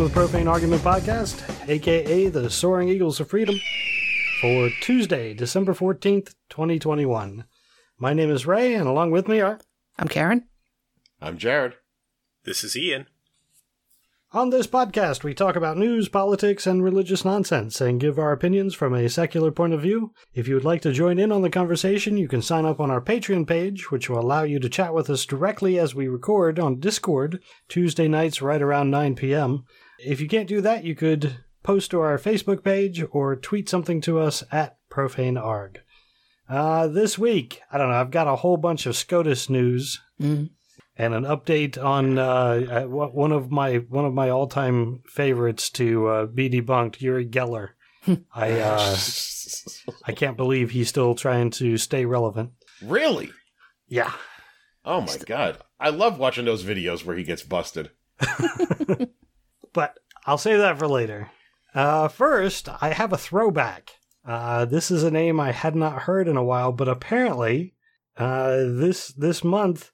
everyone, to the Profane Argument Podcast, aka the Soaring Eagles of Freedom, for Tuesday, December 14th, 2021. My name is Ray, and along with me are. I'm Karen. I'm Jared. This is Ian. On this podcast, we talk about news, politics, and religious nonsense and give our opinions from a secular point of view. If you would like to join in on the conversation, you can sign up on our Patreon page, which will allow you to chat with us directly as we record on Discord Tuesday nights right around 9 p.m. If you can't do that, you could post to our Facebook page or tweet something to us at profanearg. Uh, this week, I don't know, I've got a whole bunch of SCOTUS news Mm. and an update on uh, uh, one of my one of my all time favorites to uh, be debunked, Uri Geller. I uh, I can't believe he's still trying to stay relevant. Really? Yeah, Oh my god. I love watching those videos where he gets busted. but I'll save that for later. Uh, first, I have a throwback. Uh, this is a name I had not heard in a while, but apparently, uh, this this month,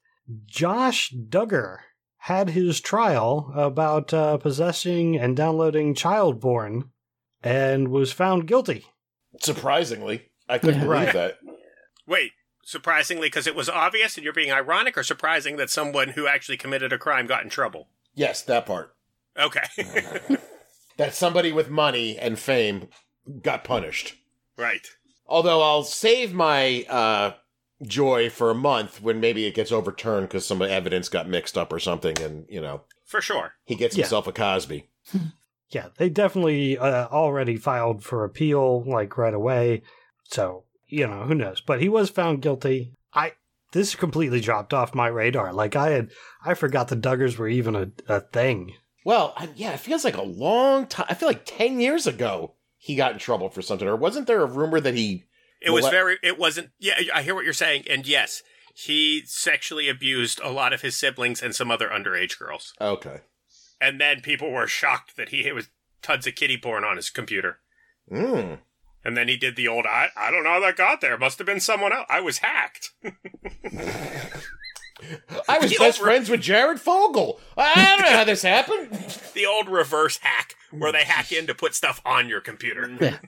Josh Duggar had his trial about uh, possessing and downloading child porn, and was found guilty. Surprisingly. I couldn't Yeah. believe that. Wait, surprisingly because it was obvious and you're being ironic, or surprising that someone who actually committed a crime got in trouble? Yes, that part. Okay. That somebody with money and fame got punished. right. Although I'll save my uh, joy for a month when maybe it gets overturned because some evidence got mixed up or something, and you know For sure. he gets Yeah. himself a Cosby. Yeah, they definitely uh, already filed for appeal like right away. So, you know, who knows. But he was found guilty. I this completely dropped off my radar. Like I had I forgot the Duggars were even a, a thing. Well, I, yeah, it feels like a long time. I feel like ten years ago he got in trouble for something, or wasn't there a rumor that he? It was that- very, it wasn't, yeah, I hear what you're saying. And yes, he sexually abused a lot of his siblings and some other underage girls. Okay. And then people were shocked that he was tons of kitty porn on his computer. Mm. And then he did the old, I, I don't know how that got there. Must have been someone else. I was hacked. I was The best over- friends with Jared Fogle. I don't know how this happened. the old reverse hack where they hack in to put stuff on your computer. Yeah.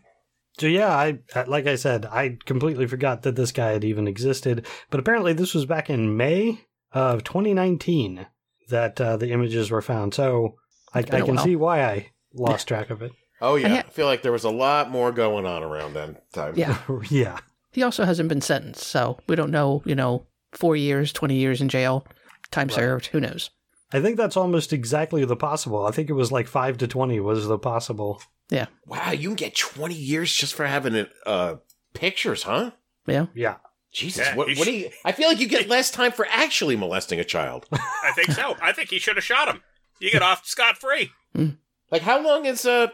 So yeah, I like I said, I completely forgot that this guy had even existed. But apparently, this was back in May of 2019 that uh, the images were found. So I, I can while. see why I lost track of it. Oh yeah, I I, feel like there was a lot more going on around that time. Yeah. yeah. He also hasn't been sentenced, so we don't know, you know, four years, 20 years in jail, time served, who knows? I think that's almost exactly the possible. I think it was like five to twenty was the possible. Yeah. Wow, you can get twenty years just for having it, uh, pictures, huh? Yeah. Yeah, Jesus, Yeah, what, you what do you? I feel like you get less time for actually molesting a child. I think so. I think he should have shot him. You get off scot free. like, how long is uh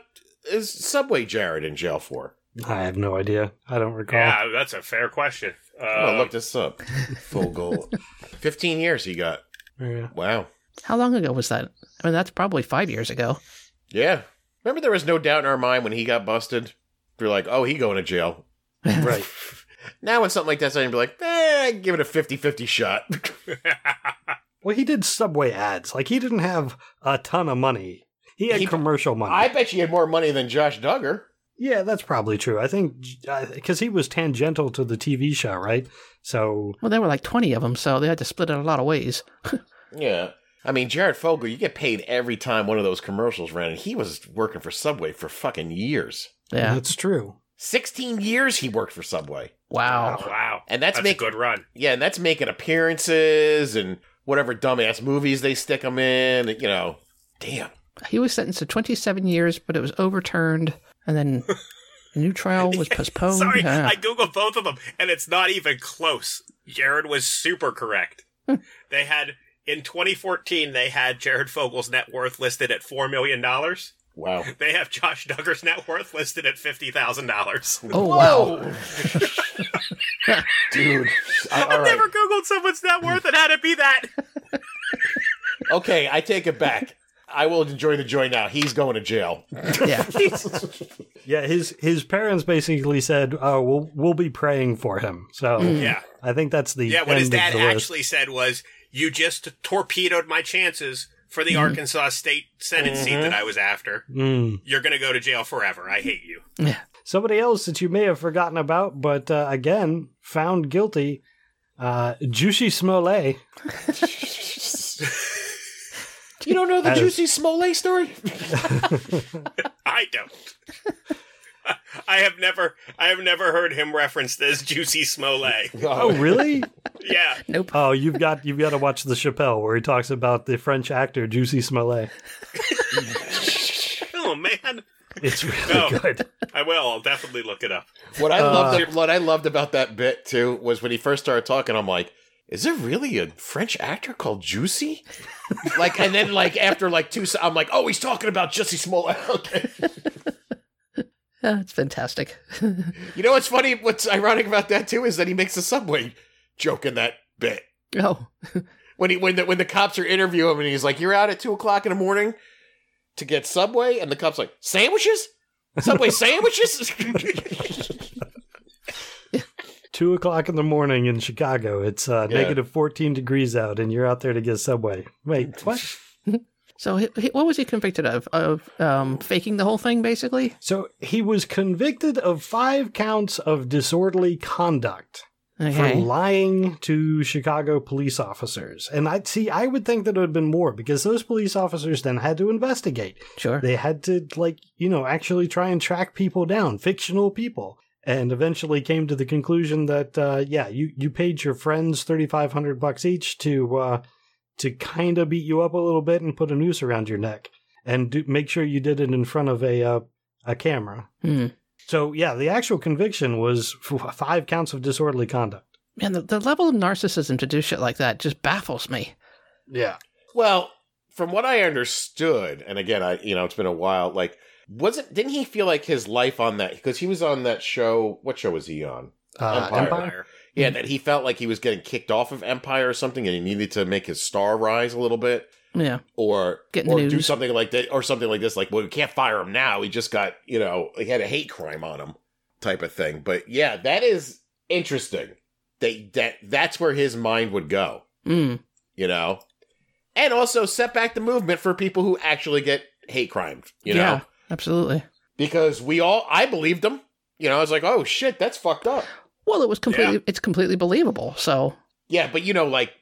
is Subway Jared in jail for? I have no idea. I don't recall. Yeah, that's a fair question. I'm Uh, look this up. Fogle, fifteen years he got. Yeah. Wow. How long ago was that? I mean, that's probably five years ago. Yeah. Remember, there was no doubt in our mind when he got busted. We are like, oh, he going to jail. Right. Now, when something like that's done, you'd be like, eh, give it a 50 50 shot. Well, he did Subway ads. Like he didn't have a ton of money. He had He- commercial money. I bet you had more money than Josh Duggar. Yeah, that's probably true. I think because he was tangential to the TV show, right? So Well, there were like 20 of them, so they had to split it a lot of ways. Yeah. I mean, Jared Fogle, you get paid every time one of those commercials ran, and he was working for Subway for fucking years. Yeah. that's true. 16 years he worked for Subway. Wow. wow. And that's, That's make, a good run. Yeah, and that's making appearances and whatever dumbass movies they stick him in. You know, damn. He was sentenced to 27 years, but it was overturned, and then a new trial was postponed. Sorry, Yeah. I googled both of them, and it's not even close. Jared was super correct. Hmm. they had in 2014 they had Jared Fogle's net worth listed at four million dollars. Wow. They have Josh Duggar's net worth listed at fifty thousand dollars. Oh, wow. Dude. I, I've right. never googled someone's net worth and had it be that. Okay, I take it back. I will enjoy the joy now. He's going to jail. Yeah. Yeah, his his parents basically said, "Oh, we'll we'll be praying for him." So Yeah, I think that's the yeah. What his end of dad the list. actually said was, "You just torpedoed my chances for the Arkansas State Senate seat Mhm. that I was after. Mm. You're going to go to jail forever. I hate you. Yeah. Somebody else that you may have forgotten about, but uh, again found guilty. Uh, Juicy Smollett. You don't know the As- Juicy Smollett story? I don't. I have never, I have never heard him referenced as Juicy Smollett. Oh, really? Yeah, Nope. oh, you've got you've got to watch the Chappelle where he talks about the French actor Juicy Smollett. oh man, It's really No. good. I will. I'll definitely look it up. What I Uh, loved, what I loved about that bit too, was when he first started talking. I'm like, is there really a French actor called Juicy? like, and then like after like two, I'm like, oh, he's talking about Juicy Smollett. Okay. Yeah, it's fantastic. You know what's funny? What's ironic about that too is that he makes a subway joke in that bit oh, when he when the when the cops are interviewing him and he's like, "You're out at two o'clock in the morning to get Subway," and the cops like, "Sandwiches." Subway sandwiches? Two o'clock in the morning in Chicago. It's uh, Yeah. negative 14 degrees out, and you're out there to get a Subway. Wait, what? so he, he- what was he convicted of? Of um, faking the whole thing, basically. So he was convicted of five counts of disorderly conduct for lying to Chicago police officers. And I'd see, I would think that it would have been more because those police officers then had to investigate. Sure. They had to, like, you know, actually try and track people down, fictional people. And eventually came to the conclusion that, uh, yeah, you, you paid your friends 3500 bucks each to, uh, to kind of beat you up a little bit and put a noose around your neck. And do, make sure you did it in front of a, uh, a camera. Hmm. So, yeah, the actual conviction was five counts of disorderly conduct. Man, the, the level of narcissism to do shit like that just baffles me. Yeah. well, from what I understood, and again, I you know, it's been a while. Like, wasn't didn't he feel like his life on that because he was on that show? What show was he on? Uh, Empire. Empire? Yeah, that he felt like he was getting kicked off of Empire or something, and he needed to make his star rise a little bit. Yeah. or Get or do something like that or something like this like well we can't fire him now he just got you know he had a hate crime on him type of thing but yeah that is interesting They that that's where his mind would go Mm. you know and also set back the movement for people who actually get hate crimed you yeah. know Absolutely. because we all i believed him you know i was like oh shit that's fucked up Well, it was completely. It's completely believable. So yeah but you know like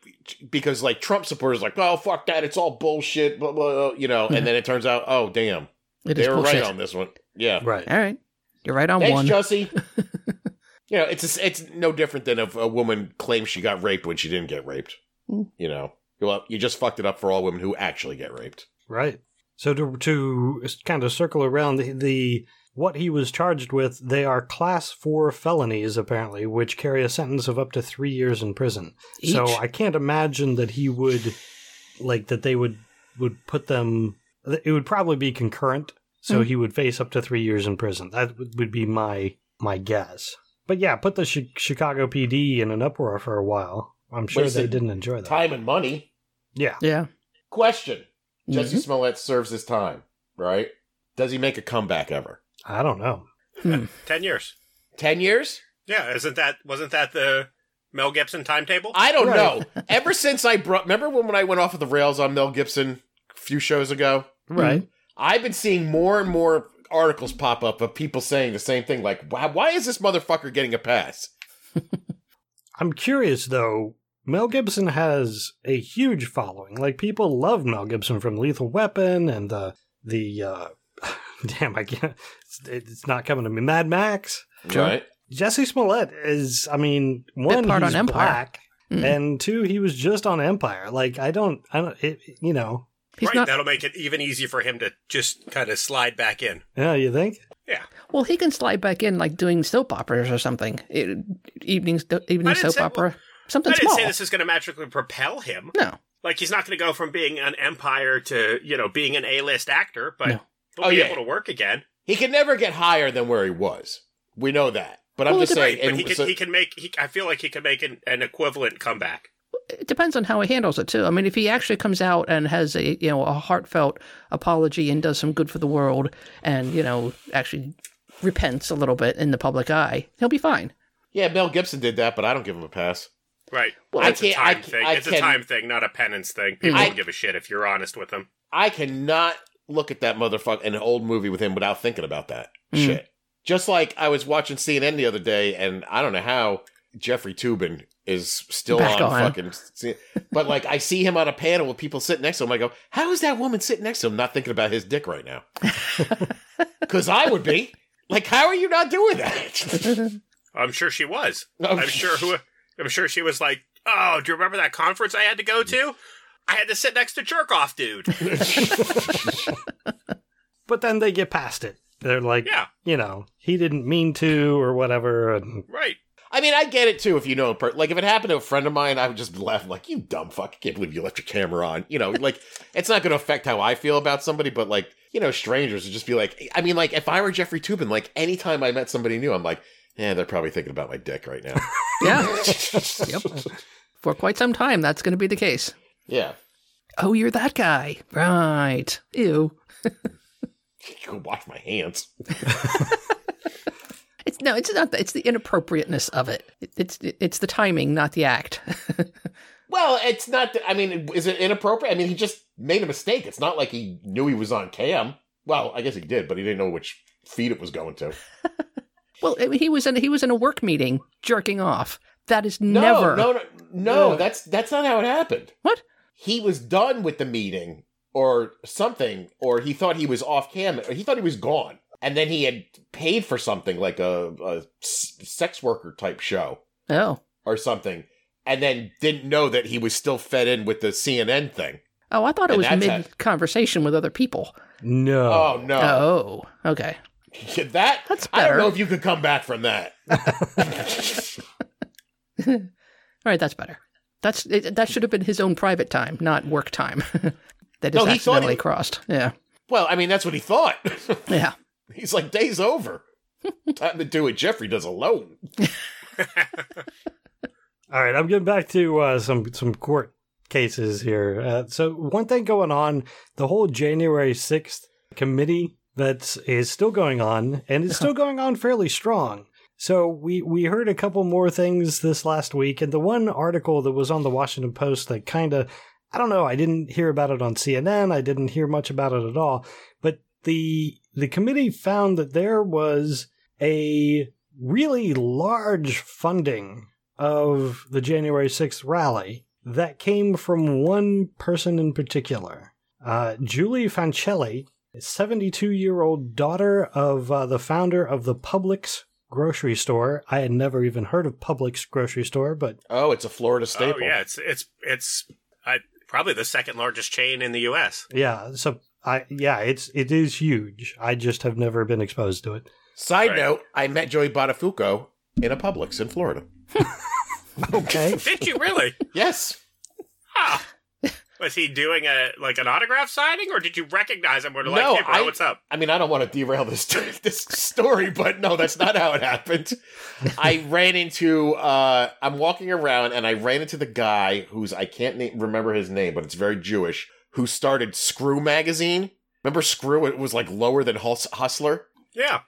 because like trump supporters like oh fuck that it's all bullshit blah blah, blah you know Yeah. and then it turns out oh damn it is they were bullshit. right on this one yeah Right. All right, you're right on Thanks, one. Jussie. you know, it's a, it's no different than if a woman claims she got raped when she didn't get raped. Mm. You know, well, you just fucked it up for all women who actually get raped. Right. So to to kind of circle around the, the what he was charged with, they are class four felonies apparently, which carry a sentence of up to three years in prison. So I can't imagine that he would like that they would would put them. It would probably be concurrent, so Mhm. he would face up to three years in prison. That would would be my my guess. But yeah, put the Chi- Chicago PD in an uproar for a while. I'm sure they didn't enjoy that. Time and money. Yeah. Yeah. Question: Jesse Mhm. Smollett serves his time, right? Does he make a comeback ever? I don't know. Hmm. Ten years. Ten years? Yeah, isn't that wasn't that the Mel Gibson timetable? I don't Right. know. Ever since I brought, remember when when I went off of the rails on Mel Gibson a few shows ago? Right. I've been seeing more and more articles pop up of people saying the same thing, like, "Why, why is this motherfucker getting a pass?" I'm curious though. Mel Gibson has a huge following. Like people love Mel Gibson from Lethal Weapon and the the uh damn I can't it's, it's not coming to me. Mad Max. Right? Jesse Smollett is I mean one part he's on Empire. black Mm. and two he was just on Empire. Like I don't I don't it, you know He's right, not. that'll make it even easier for him to just kind of slide back in. yeah you think Yeah. Well, he can slide back in like doing soap operas or something. It, evening, evening soap say- opera. Something I didn't small. say this is going to magically propel him. No. Like he's not going to go from being an empire to you know being an A-list actor, but No. he'll Oh, be yeah. able to work again. He can never get higher than where he was. We know that. But I'm just saying. Right, but he can so- he can make. He, I feel like he can make an, an equivalent comeback. It depends on how he handles it too. I mean, if he actually comes out and has a you know a heartfelt apology and does some good for the world, and you know actually repents a little bit in the public eye, he'll be fine. yeah, Mel Gibson did that, but I don't give him a pass. Right. I it's a can't- I time ca- thing. I it's can- a time thing, not a penance thing. People I- don't give a shit if you're honest with them. I cannot look at that motherfucker in an old movie with him without thinking about that Mm. shit. Just like I was watching CNN the other day, and I don't know how Jeffrey Toobin is still Back on, on. fucking. C- But like, I see him on a panel with people sitting next to him. I go, "How is that woman sitting next to him, not thinking about his dick right now?" Because I would be. Like, how are you not doing that? I'm sure she was. I'm sure who I'm sure she was like, "Oh, do you remember that conference I had to go to? I had to sit next to jerk off dude." But then they get past it. They're like, yeah, you know, he didn't mean to or whatever. And right. I mean, I get it too. If you know, per- like if it happened to a friend of mine, I would just laugh like, "You dumb fuck! I can't believe you left your camera on." You know, like it's not going to affect how I feel about somebody, but like you know, strangers would just be like, I mean, like if I were Jeffrey Toobin, like anytime I met somebody new, I'm like, yeah, they're probably thinking about my dick right now. Yeah. yep. For quite some time, that's going to be the case. yeah, Oh, you're that guy. Right. Ew. go wash my hands. It's no, it's not. That it's the inappropriateness of it. It- It's it's the timing, not the act. Well, it's not. I mean, is it inappropriate? I mean, he just made a mistake. It's not like he knew he was on cam. Well, I guess he did, but he didn't know which feed it was going to. Well, he was in he was in a work meeting jerking off. That is No, never. no, no, no. Yeah. That's that's not how it happened. What? He was done with the meeting or something, or he thought he was off camera, Or he thought he was gone, and then he had paid for something like a, a s- sex worker type show Oh. or something, and then didn't know that he was still fed in with the CNN thing. Oh, I thought it And was that's mid conversation with other people. no. Oh no, Oh, okay. That That's I don't know if you could come back from that. All right, that's better. That's it, that should have been his own private time, not work time. that is No, he thought accidentally it- crossed. Yeah, well, I mean, that's what he thought. yeah. He's like, day's over. Time to do what Jeffrey does alone. All right, I'm getting back to uh, some some court cases here. Uh, so one thing going on, the whole January sixth committee that is still going on, and it's still going on fairly strong. So we we heard a couple more things this last week, and the one article that was on the Washington Post that kind of I don't know, I didn't hear about it on CNN, I didn't hear much about it at all, but the the committee found that there was a really large funding of the January 6th rally that came from one person in particular. Uh, Julie Fancelli, 72 year old daughter of uh, the founder of the Publix grocery store. I had never even heard of Publix grocery store, but Oh, it's a Florida staple. Oh yeah, it's it's it's uh, probably the second largest chain in the U.S. yeah, so I yeah, it's it is huge. I just have never been exposed to it. Side Right. note, I met Joey Buttafuoco in a Publix in Florida. Okay. Did you really? Yes. Ah. Was he doing a like an autograph signing, or did you recognize him? Or like, No, hey, bro, I- what's up? I mean, I don't want to derail this this story, but no, that's not how it happened. I ran into uh I'm walking around and I ran into the guy who's I can't na- remember his name, but it's very Jewish, who started Screw magazine. Remember Screw? It was like lower than Hus- Hustler. Yeah,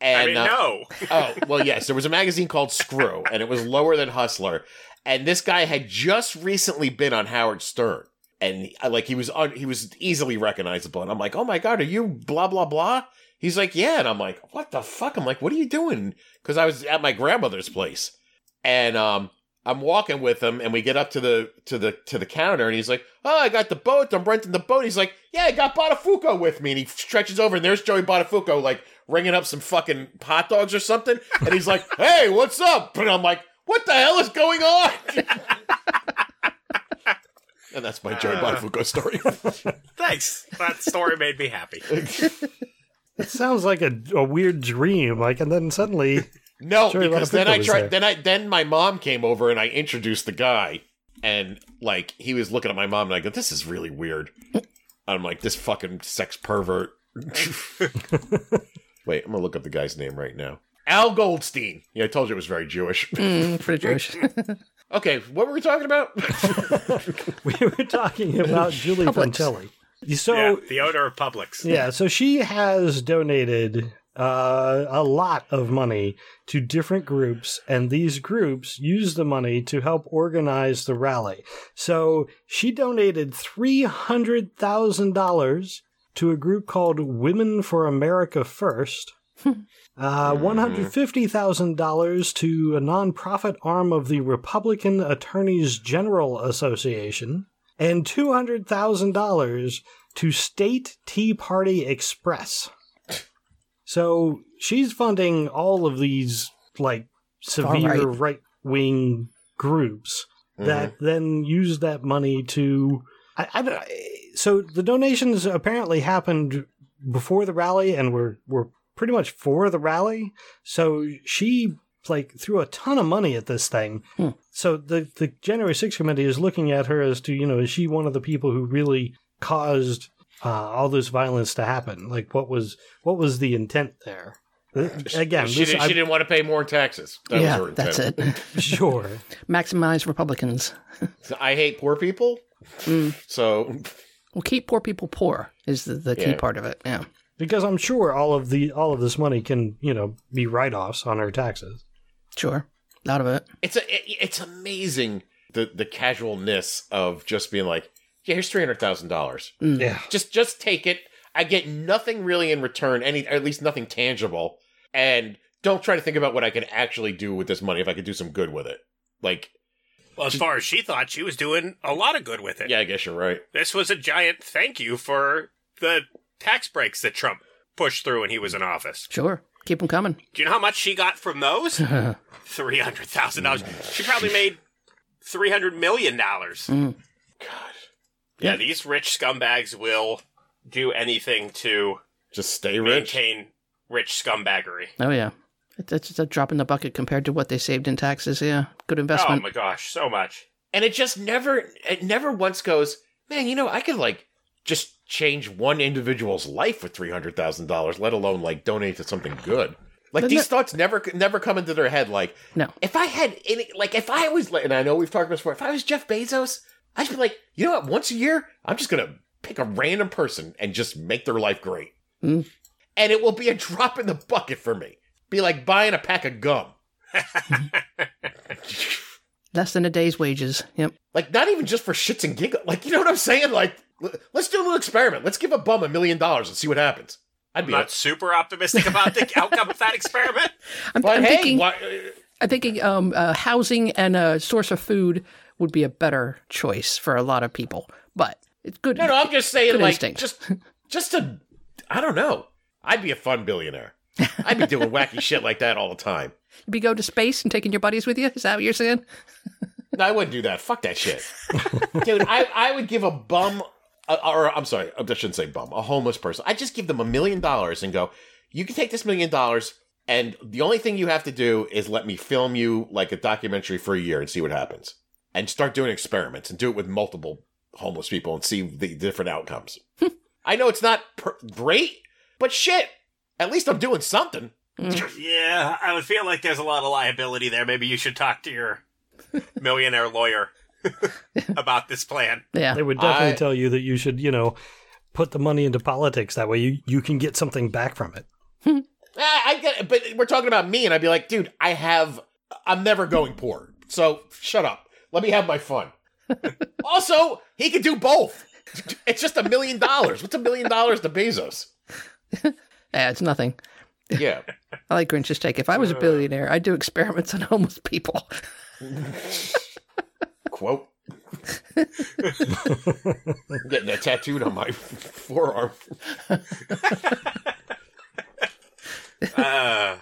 And I mean, uh, no. oh, well, yes, there was a magazine called Screw, and it was lower than Hustler. And this guy had just recently been on Howard Stern, and uh, like he was un- he was easily recognizable. And I'm like, oh my god, are you blah blah blah? He's like, yeah, and I'm like, what the fuck? I'm like, what are you doing? Because I was at my grandmother's place, and um, I'm walking with him, and we get up to the to the to the counter, and he's like, oh, I got the boat. I'm renting the boat. He's like, yeah, I got Buttafuoco with me, and he stretches over, and there's Joey Buttafuoco, like ringing up some fucking hot dogs or something, and he's like, hey, what's up? And I'm like, what the hell is going on? and that's my Joey Uh. Buttafuoco story. Thanks. That story made me happy. It sounds like a, a weird dream. Like, and then suddenly, No, Joey because then I tried. there. Then I then my mom came over and I introduced the guy, and like he was looking at my mom and I go, "This is really weird." I'm like, "This fucking sex pervert." Wait, I'm gonna look up the guy's name right now. Al Goldstein. Yeah, I told you it was very Jewish. Mm, pretty Jewish. Okay, what were we talking about? we were talking about Julie Publix. Fancelli. So, yeah, the owner of Publix. Yeah, so she has donated uh, a lot of money to different groups, and these groups use the money to help organize the rally. So she donated three hundred thousand dollars to a group called Women for America First. Uh, one hundred fifty thousand dollars to a nonprofit arm of the Republican Attorneys General Association, and two hundred thousand dollars to State Tea Party Express. So she's funding all of these like severe right. wing groups that then use that money to. I, I so the donations apparently happened before the rally and were were pretty much for the rally. So she like threw a ton of money at this thing. Hmm. So the the January 6th committee is looking at her as to you know is she one of the people who really caused uh, all this violence to happen? Like what was what was the intent there? Uh, Again, she, this, didn't, I- she didn't want to pay more taxes. That was yeah, her intent. that's it. sure. Maximize Republicans. I hate poor people. Mm. So Well, keep poor people poor is the, the key Yeah. part of it. Yeah, Because I'm sure all of the all of this money can you know be write offs on her taxes. sure. A lot of it. it's a it- it's amazing the the casualness of just being like, yeah, here's three hundred thousand dollars. Mm. Yeah. Just just take it. I get nothing really in return, any or at least nothing tangible, and don't try to think about what I can actually do with this money if I could do some good with it. Like, Well, as far as she thought, she was doing a lot of good with it. yeah, I guess you're right. This was a giant thank you for the tax breaks that Trump pushed through when he was in office. Sure. Keep them coming. Do you know how much she got from those? Three hundred thousand dollars. She probably made three hundred million dollars. Mm. God, Yeah, these rich scumbags will do anything to just stay rich. maintain rich scumbaggery. Oh, yeah. It- It's just a drop in the bucket compared to what they saved in taxes. Yeah. Good investment. Oh investment. my gosh, so much. and it just never it never once goes man you know i could like just change one individual's life with $300000 let alone like donate to something good like But these no- thoughts never never come into their head like No. if i had any like if i was and i know we've talked about this before if i was jeff bezos i'd be like you know what once a year i'm just gonna pick a random person and just make their life great Mm. and it will be a drop in the bucket for me be like buying a pack of gum Less than a day's wages. Yep. Like, not even just for shits and giggles. Like, you know what I'm saying? Like, let's do a little experiment. Let's give a bum a million dollars and see what happens. I'd be not like, super optimistic about the outcome of that experiment. I'm, but I'm hey, thinking. why, I'm thinking um, uh, housing and a source of food would be a better choice for a lot of people. But it's good. no, no, I'm just saying, like, instinct. just, just to, I don't know. I'd be a fun billionaire. I'd be doing wacky shit like that all the time. You'd be go to space and taking your buddies with you. Is that what you're saying? No, I wouldn't do that. Fuck that shit, dude. I, I would give a bum, uh, Uh, or I'm sorry, I shouldn't say bum, a homeless person. I'd just give them a million dollars and go, you can take this million dollars, and the only thing you have to do is let me film you like a documentary for a year and see what happens, and start doing experiments and do it with multiple homeless people and see the different outcomes. I know it's not per- great, but shit, at least I'm doing something. Mm. yeah, I would feel like there's a lot of liability there. Maybe you should talk to your millionaire lawyer about this plan. Yeah. They would definitely I- tell you that you should, you know, put the money into politics. That way you, you can get something back from it. I, I get it, but we're talking about me, and I'd be like, dude, I have, I'm never going poor. So shut up. Let me have my fun. also, he could do both. It's just a million dollars. What's a million dollars to Bezos? Yeah, it's nothing. Yeah. I like Grinch's take. If I was a billionaire, I'd do experiments on homeless people. Quote. I'm getting that tattooed on my forearm. Uh,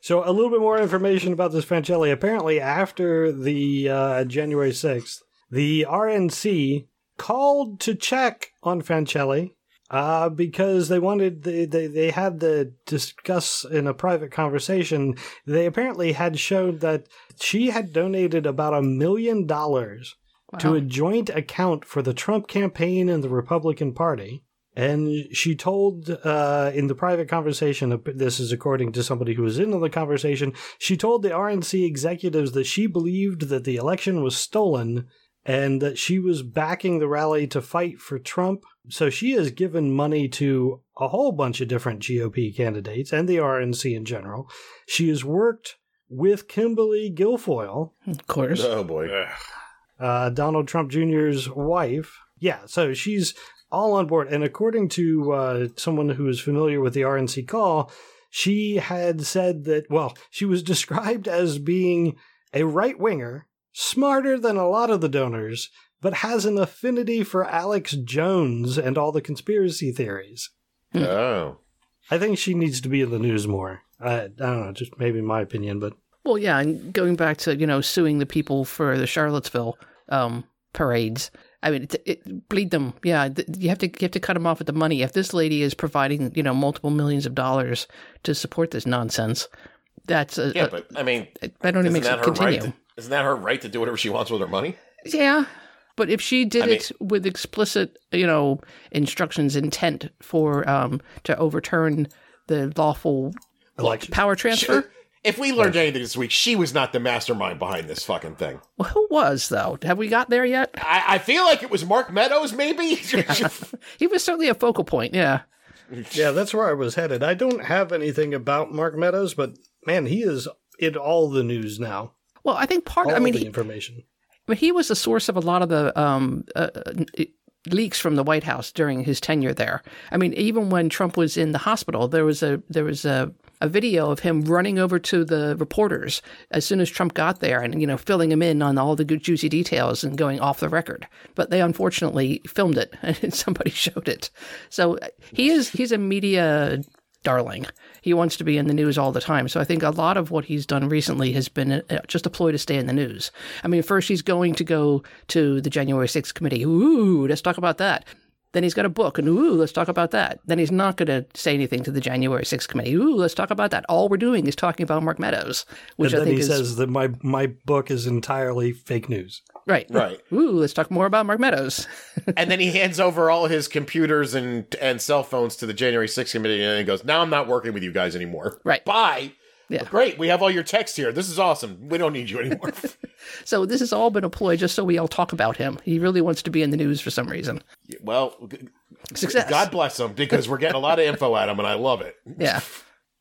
So a little bit more information about this Fancelli. Apparently, after the uh, January sixth, the RNC called to check on Fancelli uh, because they wanted they, they they had to discuss in a private conversation. They apparently had showed that she had donated about a million dollars to a joint account for the Trump campaign and the Republican Party. And she told uh, in the private conversation, this is according to somebody who was in on the conversation, she told the RNC executives that she believed that the election was stolen and that she was backing the rally to fight for Trump. So she has given money to a whole bunch of different GOP candidates and the RNC in general. She has worked with Kimberly Guilfoyle, Of course. Oh boy. Uh, Donald Trump Jr.'s wife. Yeah, so she's all on board. And according to uh, someone who is familiar with the RNC call, she had said that, well, she was described as being a right winger, smarter than a lot of the donors, but has an affinity for Alex Jones and all the conspiracy theories. Oh. I think she needs to be in the news more. I, I don't know, just maybe my opinion, but Well, yeah, and going back to you know suing the people for the Charlottesville um, parades. I mean, it, it, bleed them. Yeah, th- you have to you have to cut them off with the money. If this lady is providing you know multiple millions of dollars to support this nonsense, that's a, Yeah, a- but I mean, that only isn't makes that it continue. right? To, isn't that her right to do whatever she wants with her money? Yeah, but if she did I mean- it with explicit, you know, instructions, intent for um to overturn the lawful election. power transfer. If we learned anything this week, she was not the mastermind behind this fucking thing. Well, who was though? Have we got there yet? I, I feel like it was Mark Meadows, maybe. He was certainly a focal point. Yeah. Yeah, that's where I was headed. I don't have anything about Mark Meadows, but man, he is in all the news now. Well, I think part. All I mean, the he, information. But he was the source of a lot of the um, uh, uh, leaks from the White House during his tenure there. I mean, even when Trump was in the hospital, there was a there was a, a video of him running over to the reporters as soon as Trump got there, and you know, filling him in on all the good juicy details and going off the record. But they unfortunately filmed it, and somebody showed it. So uh, he is he's a media darling. He wants to be in the news all the time. So I think a lot of what he's done recently has been uh, just a ploy to stay in the news. I mean, first he's going to go to the January 6th committee. Ooh, let's talk about that. Then he's got a book, and ooh, let's talk about that. Then he's not going to say anything to the January 6th committee. Ooh, let's talk about that. All we're doing is talking about Mark Meadows, which and I then think he is says that my my book is entirely fake news. right. right. Ooh, let's talk more about Mark Meadows. And then he hands over all his computers and and cell phones to the January 6th committee, and he goes, "Now I'm not working with you guys anymore. Right. Bye. Yeah. Great. We have all your text here. This is awesome. We don't need you anymore. So this has all been a ploy just so we all talk about him. He really wants to be in the news for some reason. well, Success. God bless him because we're getting a lot of info at him, and I love it. Yeah.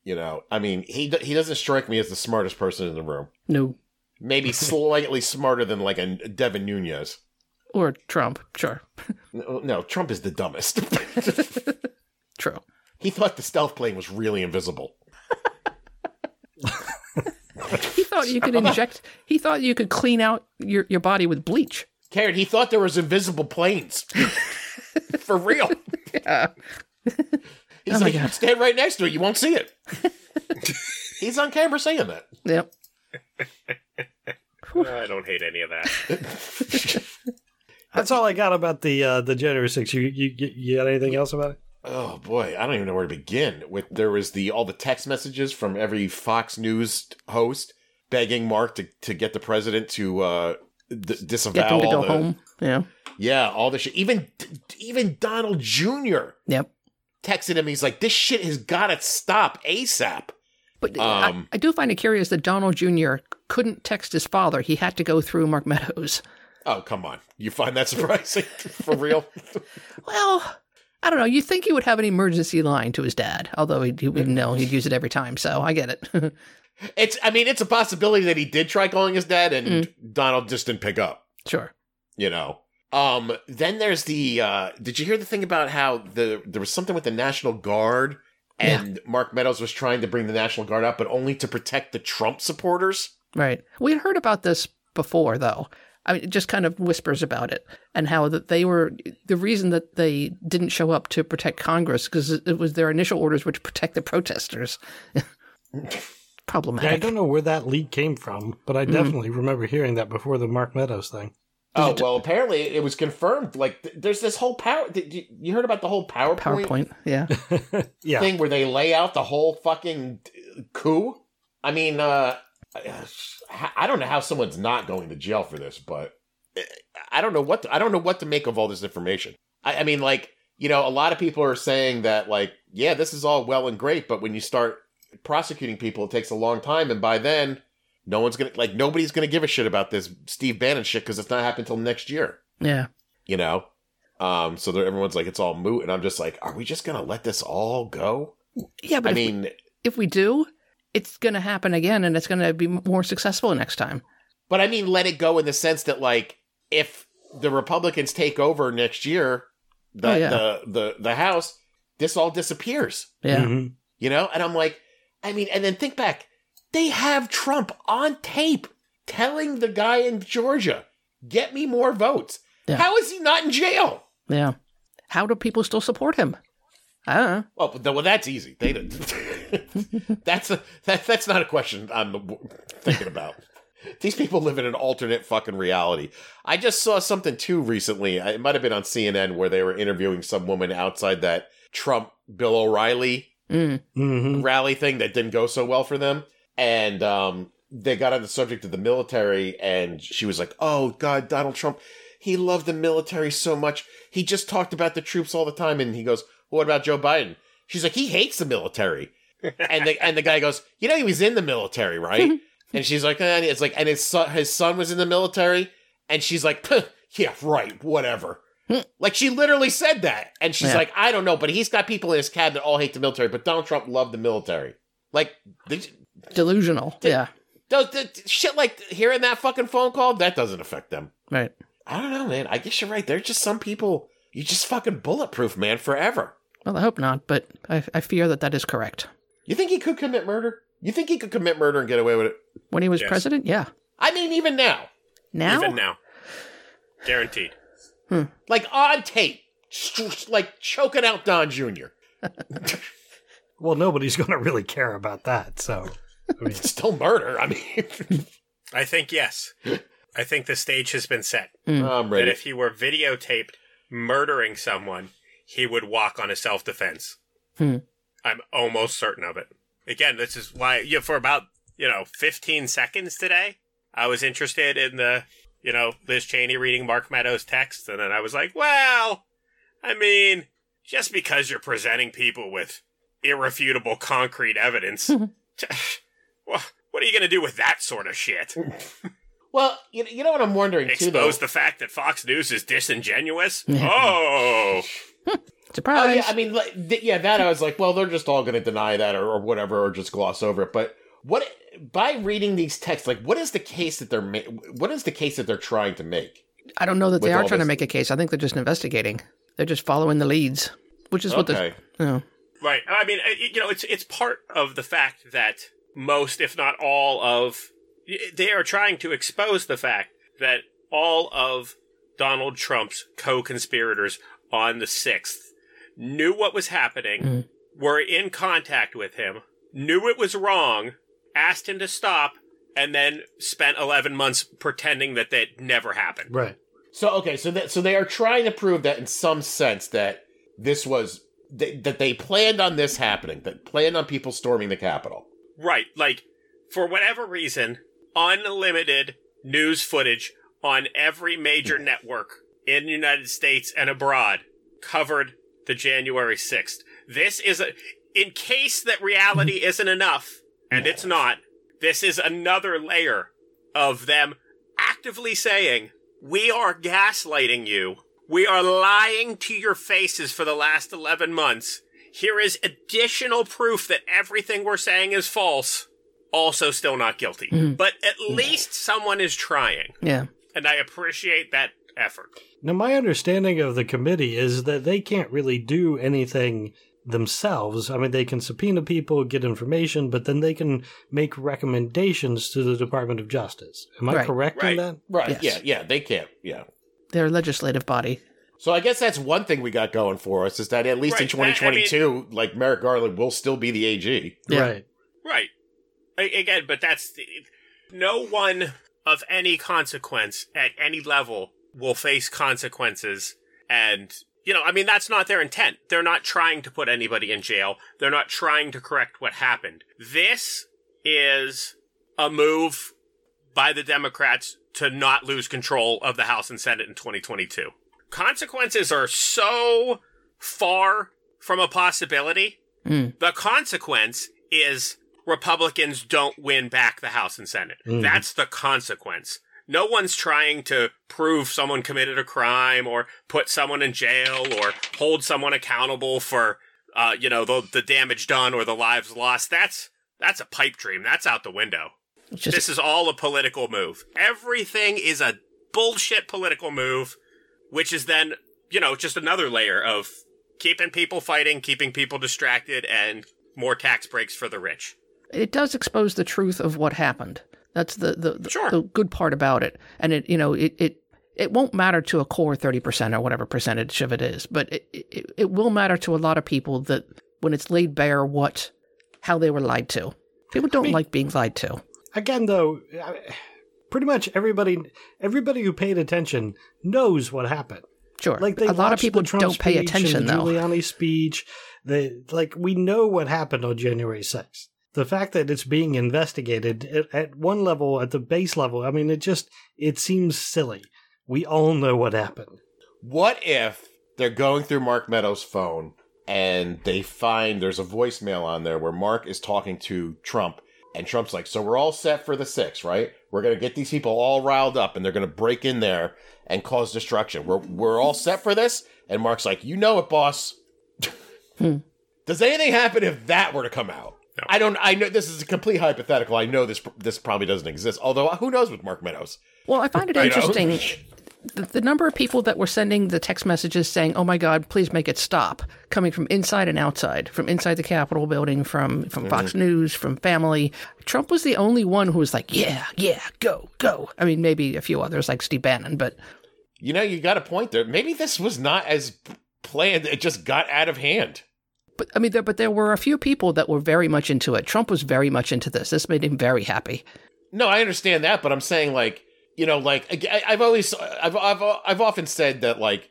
You know, I mean, he he doesn't strike me as the smartest person in the room. No. Maybe slightly smarter than like a Devin Nunes. Or Trump. Sure. No, no, Trump is the dumbest. True. he thought the stealth plane was really invisible. He thought you could inject. He thought you could clean out your, your body with bleach. Karen, he thought there was invisible planes. For real. Yeah. He's Oh like, God. stand right next to it. You won't see it. He's on camera saying that. Yep. I don't hate any of that. That's all I got about the uh, the January 6th. You, you you got anything else about it? Oh boy, I don't even know where to begin. With there was the all the text messages from every Fox News host begging Mark to, to get the president to uh, d- disavow Get them to all go the home. Yeah. yeah all the shit. Even even Donald Jr. Yep. texted him. He's like, "This shit has got to stop ASAP." But Um, I, I do find it curious that Donald Jr. couldn't text his father. He had to go through Mark Meadows. Oh come on, you find that surprising for real? Well, I don't know. You think he would have an emergency line to his dad, although he, he wouldn't know he'd use it every time. So I get it. it's I mean, it's a possibility that he did try calling his dad, and Donald just didn't pick up. sure. you know um then there's the uh did you hear the thing about how the there was something with the national guard and mark meadows was trying to bring the national guard out but only to protect the trump supporters Right. We had heard about this before, though. I mean, it just kind of whispers about it and how that they were the reason that they didn't show up to protect Congress because it was their initial orders were to protect the protesters. Problematic. Yeah, I don't know where that leak came from, but I definitely remember hearing that before the Mark Meadows thing. oh well apparently it was confirmed like th- there's this whole power did you, you heard about the whole powerpoint, PowerPoint. Yeah. Yeah, thing where they lay out the whole fucking uh, coup i mean uh i don't know how someone's not going to jail for this but uh, i don't know what to, i don't know what to make of all this information I, I mean like you know a lot of people are saying that like yeah this is all well and great but when you start prosecuting people it takes a long time and by then no one's gonna like nobody's gonna give a shit about this Steve Bannon shit because it's not happening until next year. Yeah. You know, um, so everyone's like it's all moot, and I'm just like, are we just gonna let this all go? Yeah, but I if, mean, if we do, it's going to happen again and it's going to be more successful next time. but I mean, let it go in the sense that like if the Republicans take over next year, the Oh, yeah. the, the the House, this all disappears. Yeah. Mhm. You know, and I'm like, I mean, and then think back, they have Trump on tape telling the guy in Georgia, "Get me more votes." Yeah. How is he not in jail? Yeah. How do people still support him? I don't know. Well, but- well, that's easy. They don't- that's a that, that's not a question I'm thinking about. These people live in an alternate fucking reality. I just saw something too recently. It might have been on CNN where they were interviewing some woman outside that Trump Bill O'Reilly Mm. Mhm. rally thing that didn't go so well for them. And um, they got on the subject of the military, and she was like, "Oh God, Donald Trump, he loved the military so much. He just talked about the troops all the time." And he goes, well, "What about Joe Biden?" She's like, "He hates the military." and the and the guy goes, "You know, he was in the military, right?" and she's like, eh, and "It's like, and his son, his son was in the military." And she's like, "Yeah, right, whatever." like she literally said that, and she's Yeah. like, "I don't know, but he's got people in his cabinet all hate the military, but Donald Trump loved the military." Like, did, Delusional. Yeah. does, does- shit like hearing that fucking phone call that doesn't affect them. Right. I don't know, man. I guess you're right. There's just some people you just fucking bulletproof, man, forever. Well, I hope not, but I, I fear that that is correct. You think he could commit murder? You think he could commit murder and get away with it? When he was Yes. president, yeah. I mean, even now, Now, Even now. Guaranteed. Hmm. like on tape, str- like choking out Don Jr. Well, nobody's going to really care about that. So, I mean, It's still murder. I mean, I think yes. I think the stage has been set. Hmm. I'm That ready. if he were videotaped murdering someone, he would walk on a self defense. Hmm. I'm almost certain of it. Again, this is why yeah, for about, you know, 15 seconds today, I was interested in the, you know, Liz Cheney reading Mark Meadows' text, and then I was like, well, I mean, just because you're presenting people with irrefutable concrete evidence, well, what are you going to do with that sort of shit? Well, you know, you know what I'm wondering too, though. expose the fact that Fox News is disingenuous? Oh, surprise. Oh yeah, I mean, like, th- yeah, that I was like, well, they're just all going to deny that or, or whatever, or just gloss over it. But what by reading these texts, like, what is the case that they're ma- what is the case that they're trying to make? I don't know that they are all trying to make a case. I think they're just investigating. They're just following the leads, which is what the Okay, you know, right. I mean, it- you know, it's it's part of the fact that most, if not all, of they are trying to expose the fact that all of Donald Trump's co-conspirators on the sixth knew what was happening, Mhm. were in contact with him, knew it was wrong, asked him to stop, and then spent eleven months pretending that that never happened. right. so okay, so that so they are trying to prove that in some sense that this was they, that they planned on this happening, that planned on people storming the Capitol. Right. Like, for whatever reason, unlimited news footage on every major network in the United States and abroad covered the January 6th. This is a, in case that reality isn't enough, and it's not, this is another layer of them actively saying, we are gaslighting you. We are lying to your faces for the last 11 months. Here is additional proof that everything we're saying is false. Also, still not guilty. Mm-hmm. But at least someone is trying. yeah. And I appreciate that effort. Now, my understanding of the committee is that they can't really do anything themselves. I mean, they can subpoena people, get information, but then they can make recommendations to the Department of Justice. Am I Right. correct Right. in that? Right? Yes. Yeah, yeah, they can't. Yeah. They're a legislative body. So I guess that's one thing we got going for us is that at least in Right, I- I 2022, like Merrick Garland will still be the AG. Yeah. Right. Right. A- again, but that's the, no one of any consequence at any level will face consequences. And, you know, I mean, that's not their intent. They're not trying to put anybody in jail. They're not trying to correct what happened. This is a move by the Democrats to not lose control of the House and Senate in 2022. Consequences are so far from a possibility Mm. the consequence is Republicans don't win back the House and Senate. Mhm. That's the consequence. No one's trying to prove someone committed a crime or put someone in jail or hold someone accountable for, uh, you know, the, the damage done or the lives lost. That's that's a pipe dream. That's out the window. Just this is all a political move. Everything is a bullshit political move, which is then, you know, just another layer of keeping people fighting, keeping people distracted, and more tax breaks for the rich. it does expose the truth of what happened. That's the the, the, Sure. the good part about it. And it you know it it, it won't matter to a core thirty percent or whatever percentage of it is, but it, it it will matter to a lot of people that when it's laid bare what how they were lied to. People don't mean- like being lied to. Again, though, I- pretty much everybody everybody who paid attention knows what happened. Sure, Like they a lot of people don't pay attention though. Giuliani speech. The like we know what happened on January sixth. The fact that it's being investigated at, at one level, at the base level, I mean, it just it seems silly. We all know what happened. What if they're going through Mark Meadows' phone and they find there's a voicemail on there where Mark is talking to Trump and Trump's like, "So we're all set for the 6, right? We're going to get these people all riled up and they're going to break in there and cause destruction. We're we're all set for this?" And Mark's like, "You know it, boss." Hmm. Does anything happen if that were to come out? No. I don't. I know this is a complete hypothetical. I know this. This probably doesn't exist. Although, who knows with Mark Meadows? Well, I find it I know. interesting. The, the number of people that were sending the text messages saying, "Oh my God, please make it stop," coming from inside and outside, from inside the Capitol building, from from mm-hmm. Fox News, from family. Trump was the only one who was like, "Yeah, yeah, go, go." I mean, maybe a few others like Steve Bannon, but You know, you got a point there. Maybe this was not as planned. It just got out of hand. But I mean, there, but there were a few people that were very much into it. Trump was very much into this. This made him very happy. No, I understand that, but I'm saying like, you know, like I- I've always, I've, I've, I've often said that like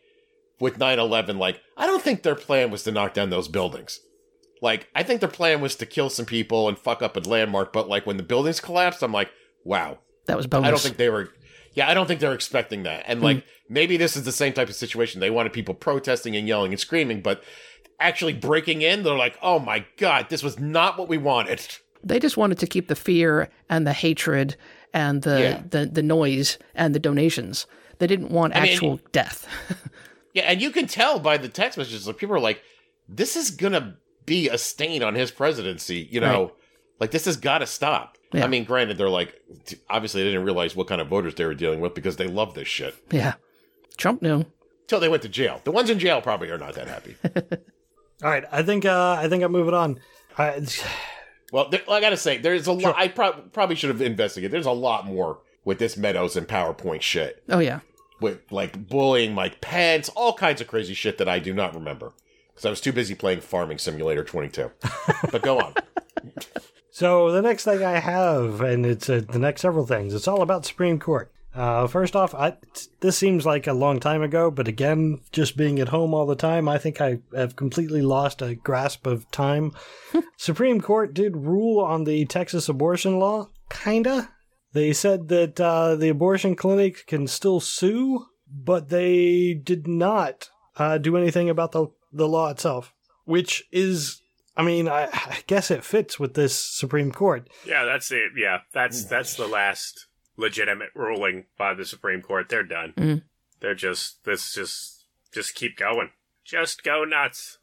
with 9/11, like I don't think their plan was to knock down those buildings. Like I think their plan was to kill some people and fuck up a landmark. But like when the buildings collapsed, I'm like, wow. That was bonus. I don't think they were. Yeah, I don't think they're expecting that. And hmm. like maybe this is the same type of situation. They wanted people protesting and yelling and screaming, but actually breaking in, they're like, oh my god, this was not what we wanted. They just wanted to keep the fear and the hatred and the Yeah. the, the noise and the donations. They didn't want I mean, actual death. Yeah, and you can tell by the text messages, like people are like, "This is gonna be a stain on his presidency." You know, like this has got to stop. Yeah. I mean, granted, they're like, obviously they didn't realize what kind of voters they were dealing with because they love this shit. yeah, Trump knew. Till they went to jail. The ones in jail probably are not that happy. All right, I think uh, I think I'm moving on. I, well, there, I gotta say, there's a lot. I prob- probably should have investigated. There's a lot more with this Meadows and PowerPoint shit. Oh yeah, with like bullying Mike Pence, all kinds of crazy shit that I do not remember because I was too busy playing Farming Simulator 22. but go on. So the next thing I have, and it's uh, the next several things. It's all about Supreme Court. Uh, first off, I, this seems like a long time ago, but again, just being at home all the time, I think I have completely lost a grasp of time. Supreme Court did rule on the Texas abortion law, kinda. They said that uh, the abortion clinic can still sue, but they did not uh, do anything about the the law itself, which is I mean, I, I guess it fits with this Supreme Court. Yeah, that's it. Yeah, that's that's the last legitimate ruling by the Supreme Court. They're done. Mhm. They're just this just just keep going. Just go nuts.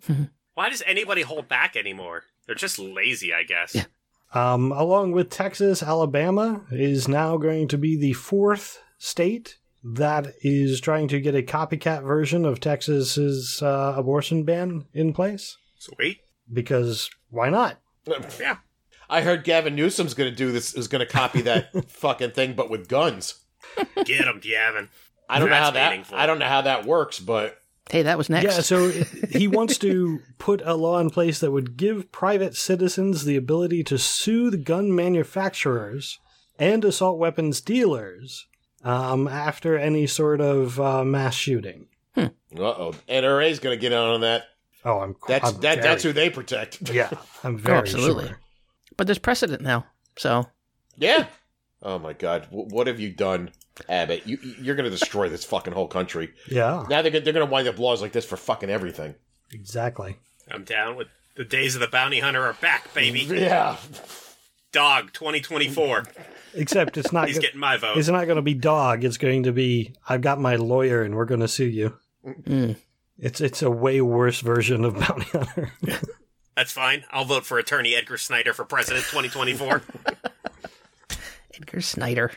Why does anybody hold back anymore? They're just lazy, I guess. Yeah. Um, along with Texas, Alabama is now going to be the fourth state that is trying to get a copycat version of Texas's uh, abortion ban in place. Sweet. Because why not? Yeah. I heard Gavin Newsom's going to do this, is going to copy that fucking thing, but with guns. Get him, Gavin. I don't know That's how that. I don't know how that works, but hey, that was next. Yeah, so he wants to put a law in place that would give private citizens the ability to sue the gun manufacturers and assault weapons dealers um, after any sort of uh, mass shooting. uh oh, NRA's going to get on on that. Oh, I'm That's I'm that. very- That's who they protect. Yeah, I'm very absolutely. sure. But there's precedent now. So Yeah. Oh my God, w- what have you done, Abbott? You you're going to destroy this fucking whole country. Yeah, Now they're gonna- they're going to wind up laws like this for fucking everything. exactly. I'm down with the days of the bounty hunter are back, baby. Yeah. Dog 2024. Except it's not. He's go- getting my vote. it's not going to be dog. It's going to be I've got my lawyer and we're going to sue you. Mm. It's it's a way worse version of bounty hunter. That's fine. I'll vote for attorney Edgar Snyder for president 2024. Edgar Snyder.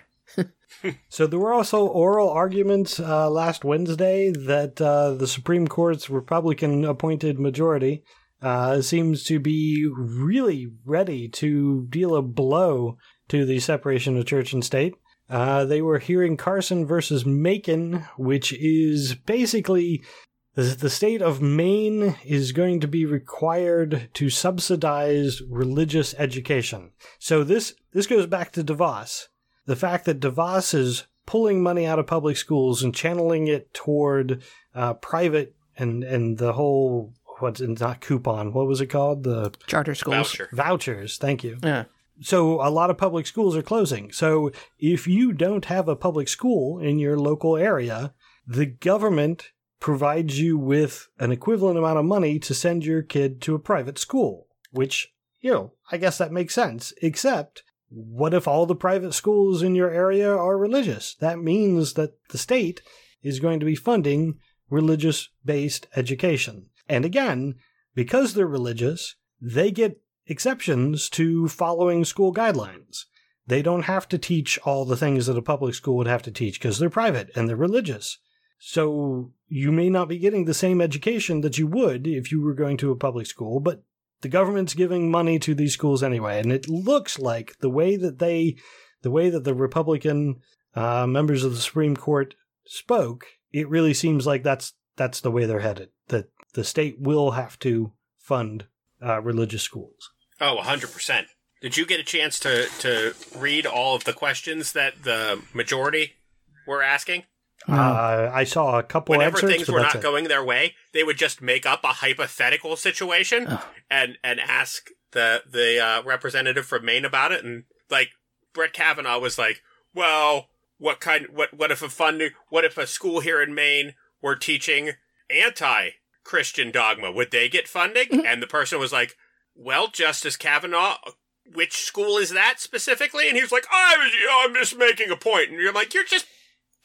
So there were also oral arguments uh, last Wednesday that uh, the Supreme Court's Republican-appointed majority uh, seems to be really ready to deal a blow to the separation of church and state. Uh, they were hearing Carson versus Makin, which is basically the, the state of Maine is going to be required to subsidize religious education. So this this goes back to DeVos the fact that DeVos is pulling money out of public schools and channeling it toward uh, private and and the whole what's not coupon what was it called the Charter schools. Voucher. vouchers thank you Yeah. so a lot of public schools are closing so if you don't have a public school in your local area the government provides you with an equivalent amount of money to send your kid to a private school which you know i guess that makes sense except what if all the private schools in your area are religious? That means that the state is going to be funding religious based education. And again, because they're religious, they get exceptions to following school guidelines. They don't have to teach all the things that a public school would have to teach because they're private and they're religious. So you may not be getting the same education that you would if you were going to a public school, but the government's giving money to these schools anyway, and it looks like the way that they, the way that the Republican uh, members of the Supreme Court spoke, it really seems like that's that's the way they're headed. That the state will have to fund uh, religious schools. Oh, 100%. Did you get a chance to, to read all of the questions that the majority were asking? Uh, I saw a couple Whenever excerpts, things were not it. going their way, they would just make up a hypothetical situation Oh. and, and ask the, the uh, representative from Maine about it. And like Brett Kavanaugh was like, well, what kind, what, what if a funding, what if a school here in Maine were teaching anti Christian dogma? Would they get funding? And the person was like, well, Justice Kavanaugh, which school is that specifically? And he was like, I was, you know, I'm just making a point. And you're like, you're just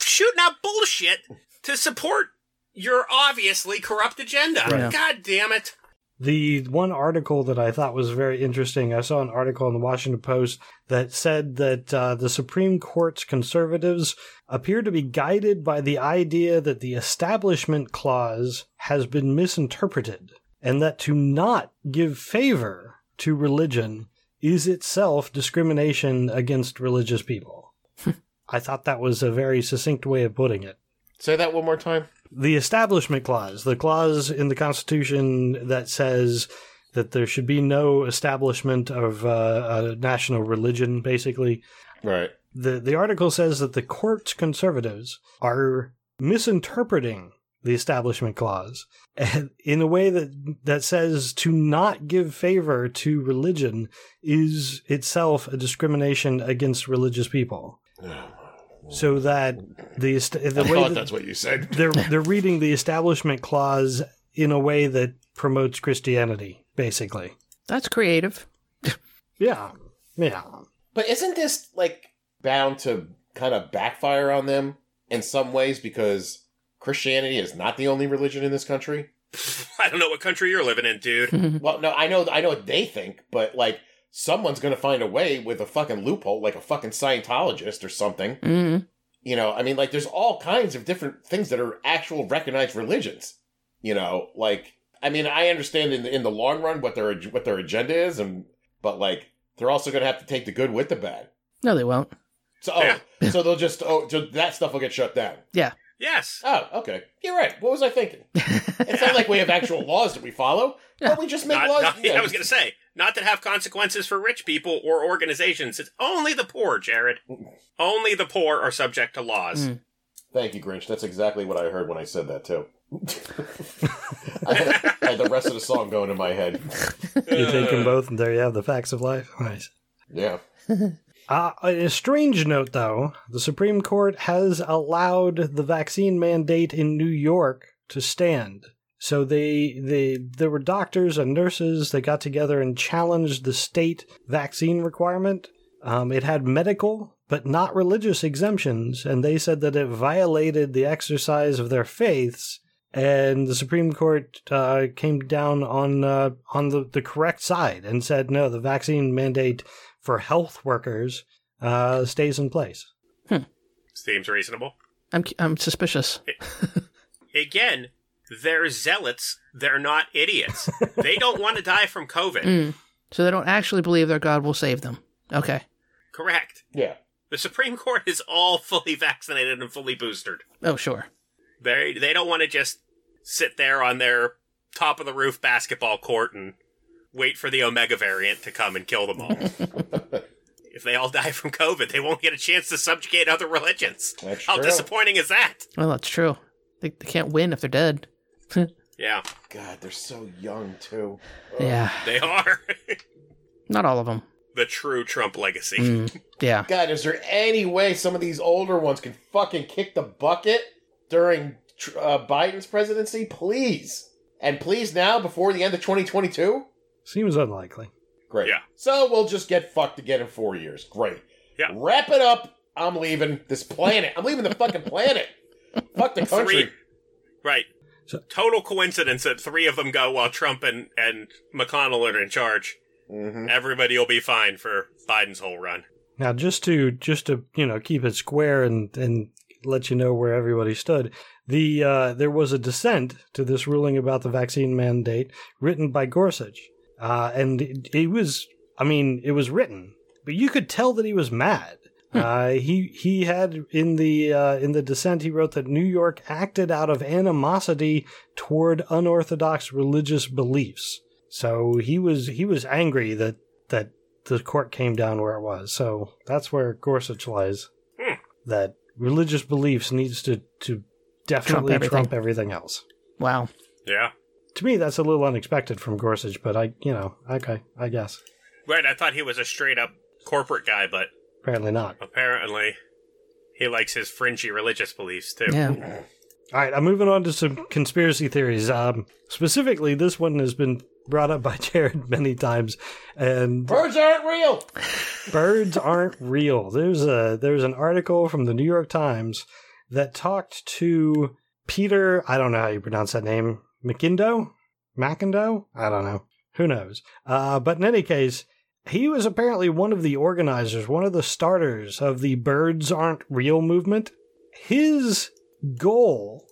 shooting out bullshit to support your obviously corrupt agenda. Right. God damn it. The one article that I thought was very interesting, I saw an article in the Washington Post that said that uh, the Supreme Court's conservatives appear to be guided by the idea that the Establishment Clause has been misinterpreted, and that to not give favor to religion is itself discrimination against religious people. I thought that was a very succinct way of putting it Say that one more time. the establishment clause, the clause in the Constitution that says that there should be no establishment of uh, a national religion, basically. Right. The, the article says that the court's conservatives are misinterpreting the establishment clause in a way that that says to not give favor to religion is itself a discrimination against religious people. So that the the way thought that, that's what you said. they're they're reading the establishment clause in a way that promotes Christianity, basically. That's creative. Yeah, yeah. But isn't this like bound to kind of backfire on them in some ways because Christianity is not the only religion in this country? I don't know what country you're living in, dude. Well, no, I know, I know what they think, but like someone's going to find a way with a fucking loophole, like a fucking Scientologist or something. Mhm. You know, I mean, like there's all kinds of different things that are actual recognized religions. You know, like I mean, I understand in the, in the long run what their what their agenda is, and but like they're also going to have to take the good with the bad. No, they won't. So, oh, Yeah. so they'll just oh, so that stuff will get shut down. Yeah. Yes. Oh, okay, you're right. What was I thinking? It's not like we have actual laws that we follow, Yeah. but we just make Not, laws. not- I was going to say, not that have consequences for rich people or organizations. It's only the poor, Jared. Only the poor are subject to laws. Mm. Thank you, Grinch. That's exactly what I heard when I said that too. I, had, I had the rest of the song going in my head. You take them both, and there you have the facts of life. Nice. Yeah. Uh, a strange note, though, the Supreme Court has allowed the vaccine mandate in New York to stand. So they they there were doctors and nurses that got together and challenged the state vaccine requirement. Um, it had medical but not religious exemptions, and they said that it violated the exercise of their faiths. And the Supreme Court uh, came down on uh, on the, the correct side and said no, the vaccine mandate for health workers uh, stays in place. Seems reasonable. I'm I'm suspicious. Again, they're zealots. They're not idiots. they don't want to die from COVID. Mm. So they don't actually believe their God will save them. Okay. Correct. Yeah. The Supreme Court is all fully vaccinated and fully boosted. Oh, sure. They they don't want to just sit there on their top of the roof basketball court and wait for the Omega variant to come and kill them all. if they all die from COVID, they won't get a chance to subjugate other religions. That's How true. disappointing is that? Well, that's true. They, they can't win if they're dead. Yeah, God, they're so young too. yeah. they are Not all of them. the true Trump legacy. Mm. Yeah. God, is there any way some of these older ones can fucking kick the bucket during uh, Biden's presidency? Please. And please now, before the end of 2022? Seems unlikely. Great. Yeah. So we'll just get fucked again in four years. Great. Yeah. Wrap it up. I'm leaving this planet. I'm leaving the fucking planet. Fuck the country. Three. Right. So- Total coincidence that three of them go while Trump and, and McConnell are in charge. hmm Everybody will be fine for Biden's whole run. Now, just to just to you know keep it square and and let you know where everybody stood, the uh, there was a dissent to this ruling about the vaccine mandate written by Gorsuch, uh, and it, it was I mean it was written, but you could tell that he was mad. Uh, he he had in the uh, in the dissent he wrote that New York acted out of animosity toward unorthodox religious beliefs. So he was he was angry that that the court came down where it was. So that's where Gorsuch lies. Hmm. That religious beliefs needs to to definitely everything. trump everything else. Wow. Yeah. To me, that's a little unexpected from Gorsuch, but I, you know, okay, I guess. Right, I thought he was a straight up corporate guy, but Apparently not. apparently he likes his fringy religious beliefs too. Yeah. All right, I'm moving on to some conspiracy theories. Um, specifically, this one has been brought up by Jared many times, and Birds aren't real. birds aren't real. There's a there's an article from the New York Times that talked to Peter. I don't know how you pronounce that name. McIndoe, Macindo. I don't know. Who knows? Uh, but in any case, he was apparently one of the organizers, one of the starters of the "Birds Aren't Real" movement. His goal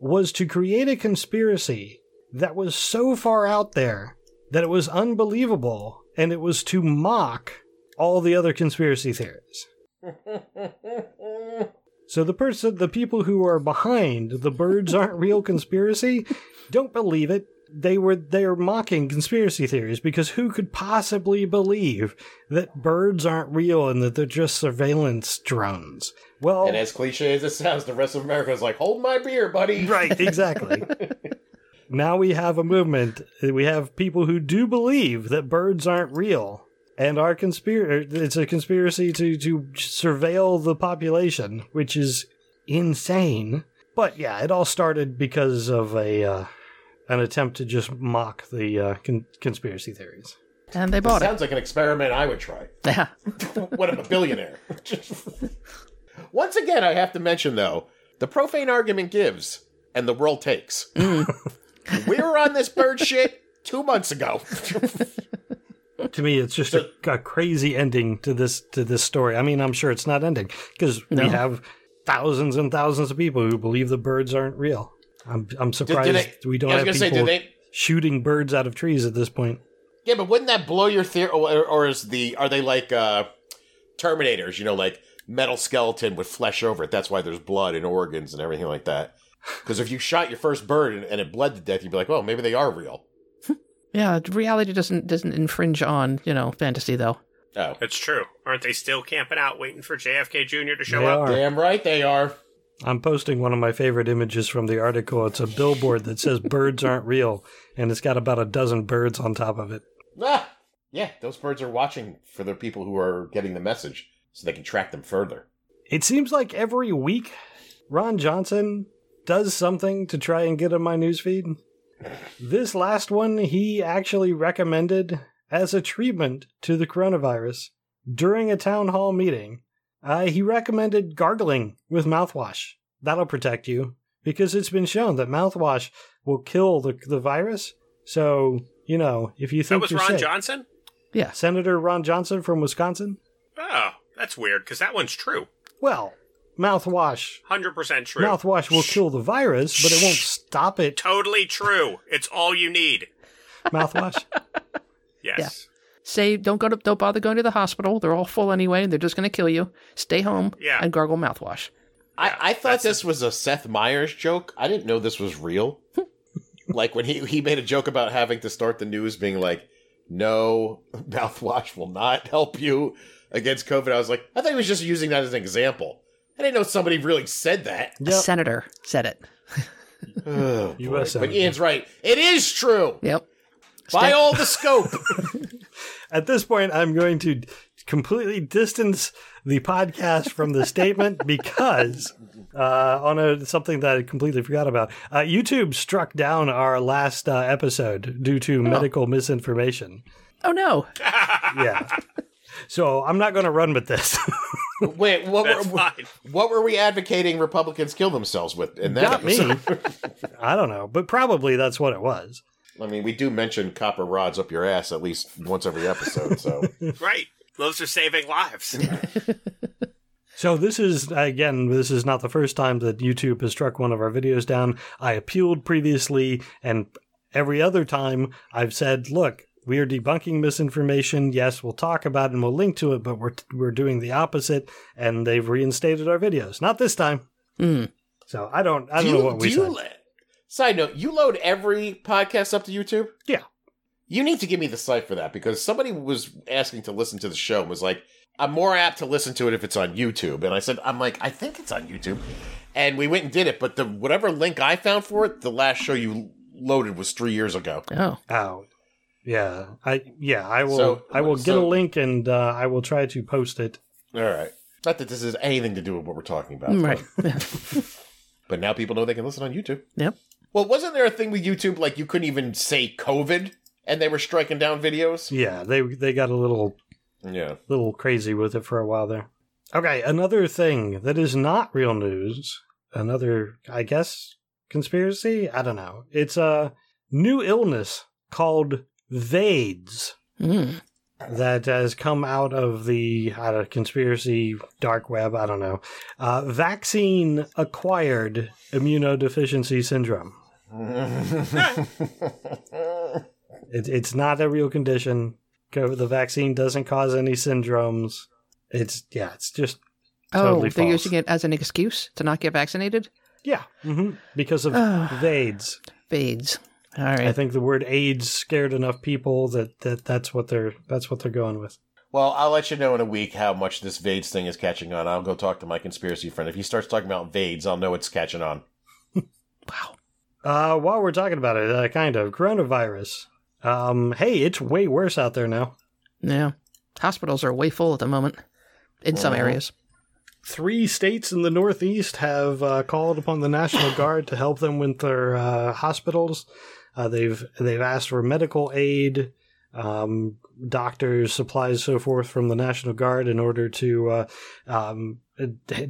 was to create a conspiracy that was so far out there that it was unbelievable and it was to mock all the other conspiracy theories. So the person the people who are behind the birds aren't real conspiracy don't believe it. They were they are mocking conspiracy theories because who could possibly believe that birds aren't real and that they're just surveillance drones? Well, And as cliche as it sounds, the rest of America is like, hold my beer, buddy. Right, exactly. now we have a movement. We have people who do believe that birds aren't real and are conspir. It's a conspiracy to to surveil the population, which is insane. But yeah, it all started because of a uh, an attempt to just mock the uh, con- conspiracy theories. And they bought it. Sounds like an experiment I would try. Yeah. when I'm a billionaire. Once again, I have to mention, though, the profane argument gives and the world takes. we were on this bird shit two months ago. To me, it's just a, a crazy ending to this to this story. I mean, I'm sure it's not ending because No. we have thousands and thousands of people who believe the birds aren't real. I'm I'm surprised do they- we don't have gonna say, people do they? shooting birds out of trees at this point. Yeah, but wouldn't that blow your theory? Or, or is the are they like uh, Terminators? You know, like metal skeleton with flesh over it. That's why there's blood and organs and everything like that. Because if you shot your first bird and, and it bled to death, you'd be like, well, maybe they are real." Yeah. Reality doesn't doesn't infringe on you know fantasy though. Oh, It's true. Aren't they still camping out waiting for JFK Jr. to show They up? are. damn right they are. I'm posting one of my favorite images from the article. It's a billboard that says "Birds aren't real," and it's got about a dozen birds on top of it. Ah, yeah, those birds are watching for the people who are getting the message, so they can track them further. It seems like every week, Ron Johnson does something to try and get in my newsfeed. This last one he actually recommended as a treatment to the coronavirus during a town hall meeting. Uh, he recommended gargling with mouthwash. That'll protect you because it's been shown that mouthwash will kill the, the virus. So, you know, if you think That think was you're Ron sick, Johnson? Yeah. Senator Ron Johnson from Wisconsin, Oh, that's weird because that one's true. well, mouthwash 100% true. mouthwash will kill the virus, but it won't stop it. Totally true. It's all you need. Mouthwash. Yes. Say don't go to don't bother going to the hospital. They're all full anyway, and they're just going to kill you. Stay home Yeah. and gargle mouthwash. I, I thought that's this was a Seth Meyers joke. I didn't know this was real. like when he, he made a joke about having to start the news being like, no, mouthwash will not help you against COVID. I was like, I thought he was just using that as an example. I didn't know somebody really said that. A Yep. senator said it. Oh, US boy. But Ian's right. It is true. Yep. By all the scope. At this point, I'm going to completely distance the podcast from the statement because uh, on a, something that I completely forgot about. Uh, YouTube struck down our last uh, episode due to medical misinformation. Oh no. Yeah. so I'm not going to run with this. Wait, what That's were, fine. what were we advocating Republicans kill themselves with in that not me. I don't know, but probably that's what it was. I mean, we do mention copper rods up your ass at least once every episode, so. Right. Those are saving lives. So this is again, this is not the first time that YouTube has struck one of our videos down. I appealed previously, and every other time I've said, "Look, we are debunking misinformation. Yes, we'll talk about it and we'll link to it, but we're we're doing the opposite." And they've reinstated our videos. Not this time. Mm. So I don't I do don't you, know what we do said. You, lo- Side note, you load every podcast up to YouTube? Yeah. You need to give me the site for that because somebody was asking to listen to the show and was like, I'm more apt to listen to it if it's on YouTube. And I said, I'm like, I think it's on YouTube. And we went and did it, but the whatever link I found for it, the last show you loaded was three years ago. Oh. Oh, yeah. I yeah. I will So- I will get a link and uh, I will try to post it. All right. Not that this has anything to do with what we're talking about. Right. But, but now people know they can listen on YouTube. Yep. Well, wasn't there a thing with YouTube like you couldn't even say COVID and they were striking down videos? Yeah, they they got a little Yeah. little crazy with it for a while there. Okay, another thing that is not real news, another, I guess, conspiracy? I don't know. It's a new illness called VAIDS Mm. that has come out of the I don't conspiracy dark web. I don't know. Uh, vaccine acquired immunodeficiency syndrome. It, it's not a real condition. Co- The vaccine doesn't cause any syndromes. It's yeah, it's just Oh, they're false. using it as an excuse to not get vaccinated? yeah, hmm because of VAIDS. Fades. All I think the word AIDS scared enough people that, that that's what they're that's what they're going with. Well, I'll let you know in a week how much this VAIDS thing is catching on. I'll go talk to my conspiracy friend. If he starts talking about VAIDS, I'll know it's catching on. Wow. Uh, while we're talking about it, uh, kind of coronavirus. Um, hey, it's way worse out there now. Yeah. Hospitals are way full at the moment in some Mhm. areas. Three states in the Northeast have uh, called upon the National Guard to help them with their uh, hospitals. Uh, they've they've asked for medical aid, um, doctors, supplies, so forth from the National Guard in order to uh, um,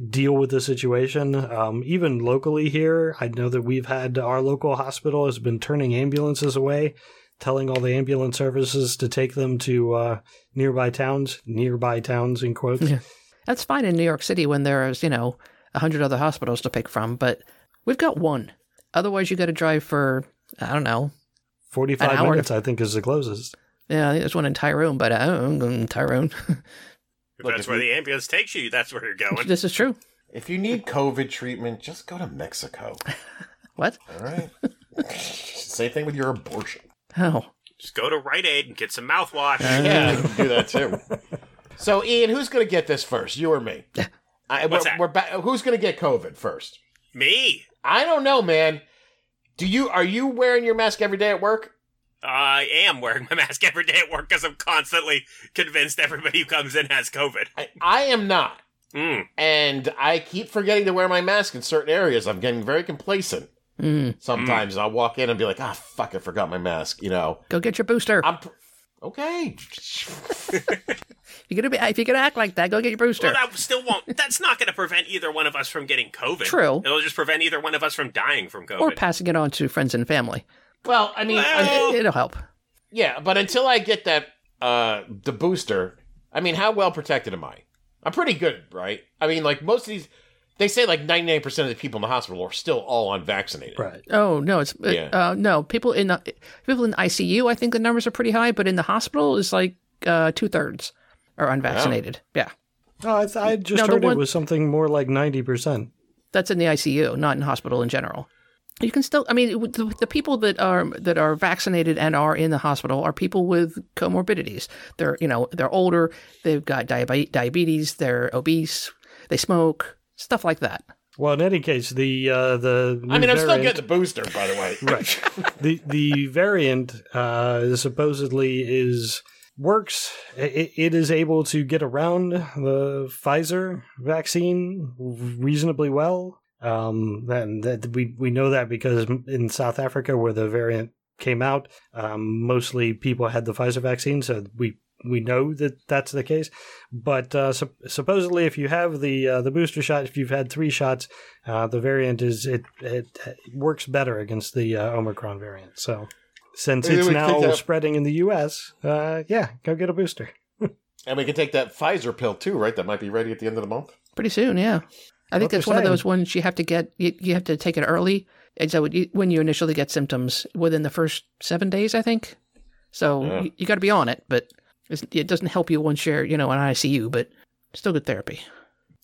deal with the situation. Um, even locally here, I know that we've had our local hospital has been turning ambulances away, telling all the ambulance services to take them to uh, nearby towns, nearby towns in quotes. Yeah. That's fine in New York City when there's, you know, a hundred other hospitals to pick from, but we've got one. Otherwise, you got to drive for, I don't know. 45 An hour. minutes, I think, is the closest. Yeah, I think there's one in Tyrone, but I don't know, Tyrone. If Look, that's if where you- the ambulance takes you, that's where you're going. this is true. If you need COVID treatment, just go to Mexico. What? All right? Same thing with your abortion. Oh. Just go to Rite Aid and get some mouthwash. Yeah, you can do that too. So, Ian, who's going to get this first? You or me? I, What's we're, that? we're ba- who's going to get COVID first? Me? I don't know, man. Do you are you wearing your mask every day at work? I am wearing my mask every day at work because I'm constantly convinced everybody who comes in has COVID. I, I am not. Mm. and I keep forgetting to wear my mask in certain areas. I'm getting very complacent. Mm. Sometimes I'll walk in and be like, ah, fuck, I forgot my mask. You know, Go get your booster. I'm pr- okay. You're gonna be if you're gonna act like that, go get your booster. Well, that still won't. That's not going to prevent either one of us from getting COVID. True. It'll just prevent either one of us from dying from COVID. or passing it on to friends and family. Well, I mean, Well- un- It, will help. yeah, but until I get that uh the booster, I mean, how well protected am I? I'm pretty good, right? I mean, like most of these, they say like 99 percent of the people in the hospital are still all unvaccinated. Right. Oh no, it's uh, Yeah. uh, no people in the people in ICU. I think the numbers are pretty high, but in the hospital is like uh, two thirds are unvaccinated. Yeah, Oh, I, th- I just No, heard one- it was something more like 90%. that's in the ICU, not in hospital in general. You can still, I mean, the, the people that are that are vaccinated and are in the hospital are people with comorbidities. They're you know they're older, they've got diabetes, they're obese, they smoke, stuff like that. Well, in any case, the uh, the I new mean, I'm still getting the booster, by the way. right. the the variant uh, supposedly is works. It, it is able to get around the Pfizer vaccine reasonably well. Um, and that we we know that because in South Africa, where the variant came out, um, mostly people had the Pfizer vaccine, so we we know that that's the case. But uh, sup- supposedly, if you have the uh, the booster shot, if you've had three shots, uh, the variant is it, it it works better against the uh, Omicron variant. So since Maybe it's now that- spreading in the U.S., uh, yeah, go get a booster. And we can take that Pfizer pill too, right? That might be ready at the end of the month. Pretty soon, yeah. I think that's one of those ones you have to get. You, you have to take it early. And so when you initially get symptoms within the first seven days, I think. So Yeah. you, you got to be on it, but it's, it doesn't help you once you're you know in ICU. But still good therapy.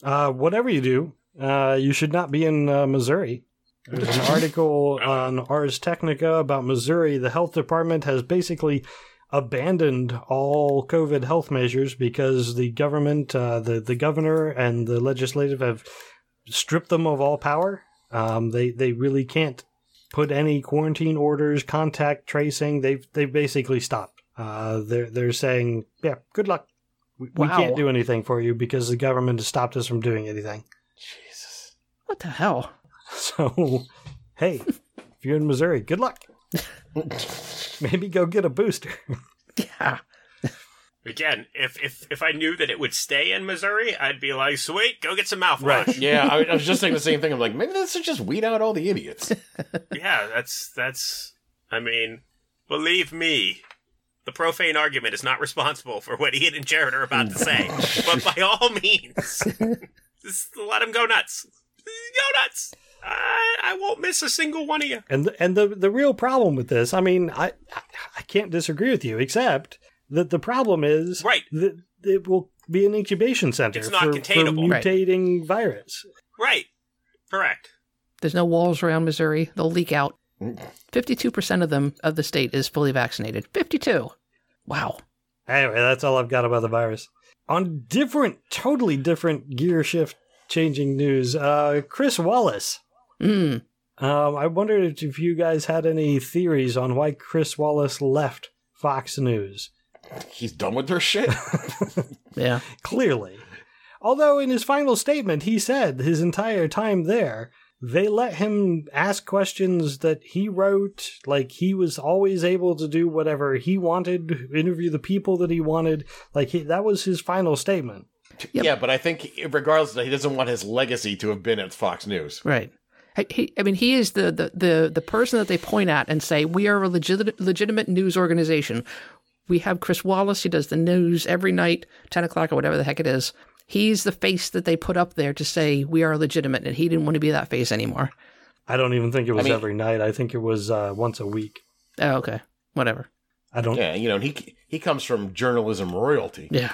Uh, whatever you do, uh, you should not be in uh, Missouri. There's an article on Ars Technica about Missouri. The health department has basically abandoned all COVID health measures because the government, uh, the the governor and the legislative have stripped them of all power. Um, they they really can't put any quarantine orders, contact tracing. They've they've basically stopped. Uh, they're they're saying, yeah, good luck. We, we can't do anything for you because the government has stopped us from doing anything. Jesus. What the hell? So, hey, if you're in Missouri, good luck. Maybe go get a booster. Yeah. Again, if if if I knew that it would stay in Missouri, I'd be like, sweet, go get some mouthwash. Right. Yeah, I, I was just saying the same thing. I'm like, maybe this should just weed out all the idiots. yeah, that's that's. I mean, believe me, the profane argument is not responsible for what Ian and Jared are about to say. but by all means, just let them go nuts. Go nuts. I, I won't miss a single one of you. And the, and the the real problem with this, I mean, I I can't disagree with you, except that the problem is Right. that it will be an incubation center It's not for, for containable. Right. mutating virus. Right. Correct. There's no walls around Missouri. They'll leak out. Fifty-two percent of them of the state is fully vaccinated. Fifty-two. Wow. Anyway, that's all I've got about the virus. On different, totally different gear shift changing news, uh, Chris Wallace. Mm. Um, I wondered if you guys had any theories on why Chris Wallace left Fox News. He's done with their shit. Yeah. Clearly. Although in his final statement, he said his entire time there, they let him ask questions that he wrote. Like he was always able to do whatever he wanted, interview the people that he wanted. Like he, that was his final statement. Yep. Yeah, but I think regardless, he doesn't want his legacy to have been at Fox News. Right. He- He, I mean, he is the, the, the, the person that they point at and say, we are a legit, legitimate news organization. We have Chris Wallace. He does the news every night, 10 o'clock or whatever the heck it is. He's the face that they put up there to say we are legitimate, and he didn't want to be that face anymore. I don't even think it was mean- every night. I think it was uh, once a week. Oh, okay. Whatever. I don't. Yeah, you know, he he comes from journalism royalty. Yeah.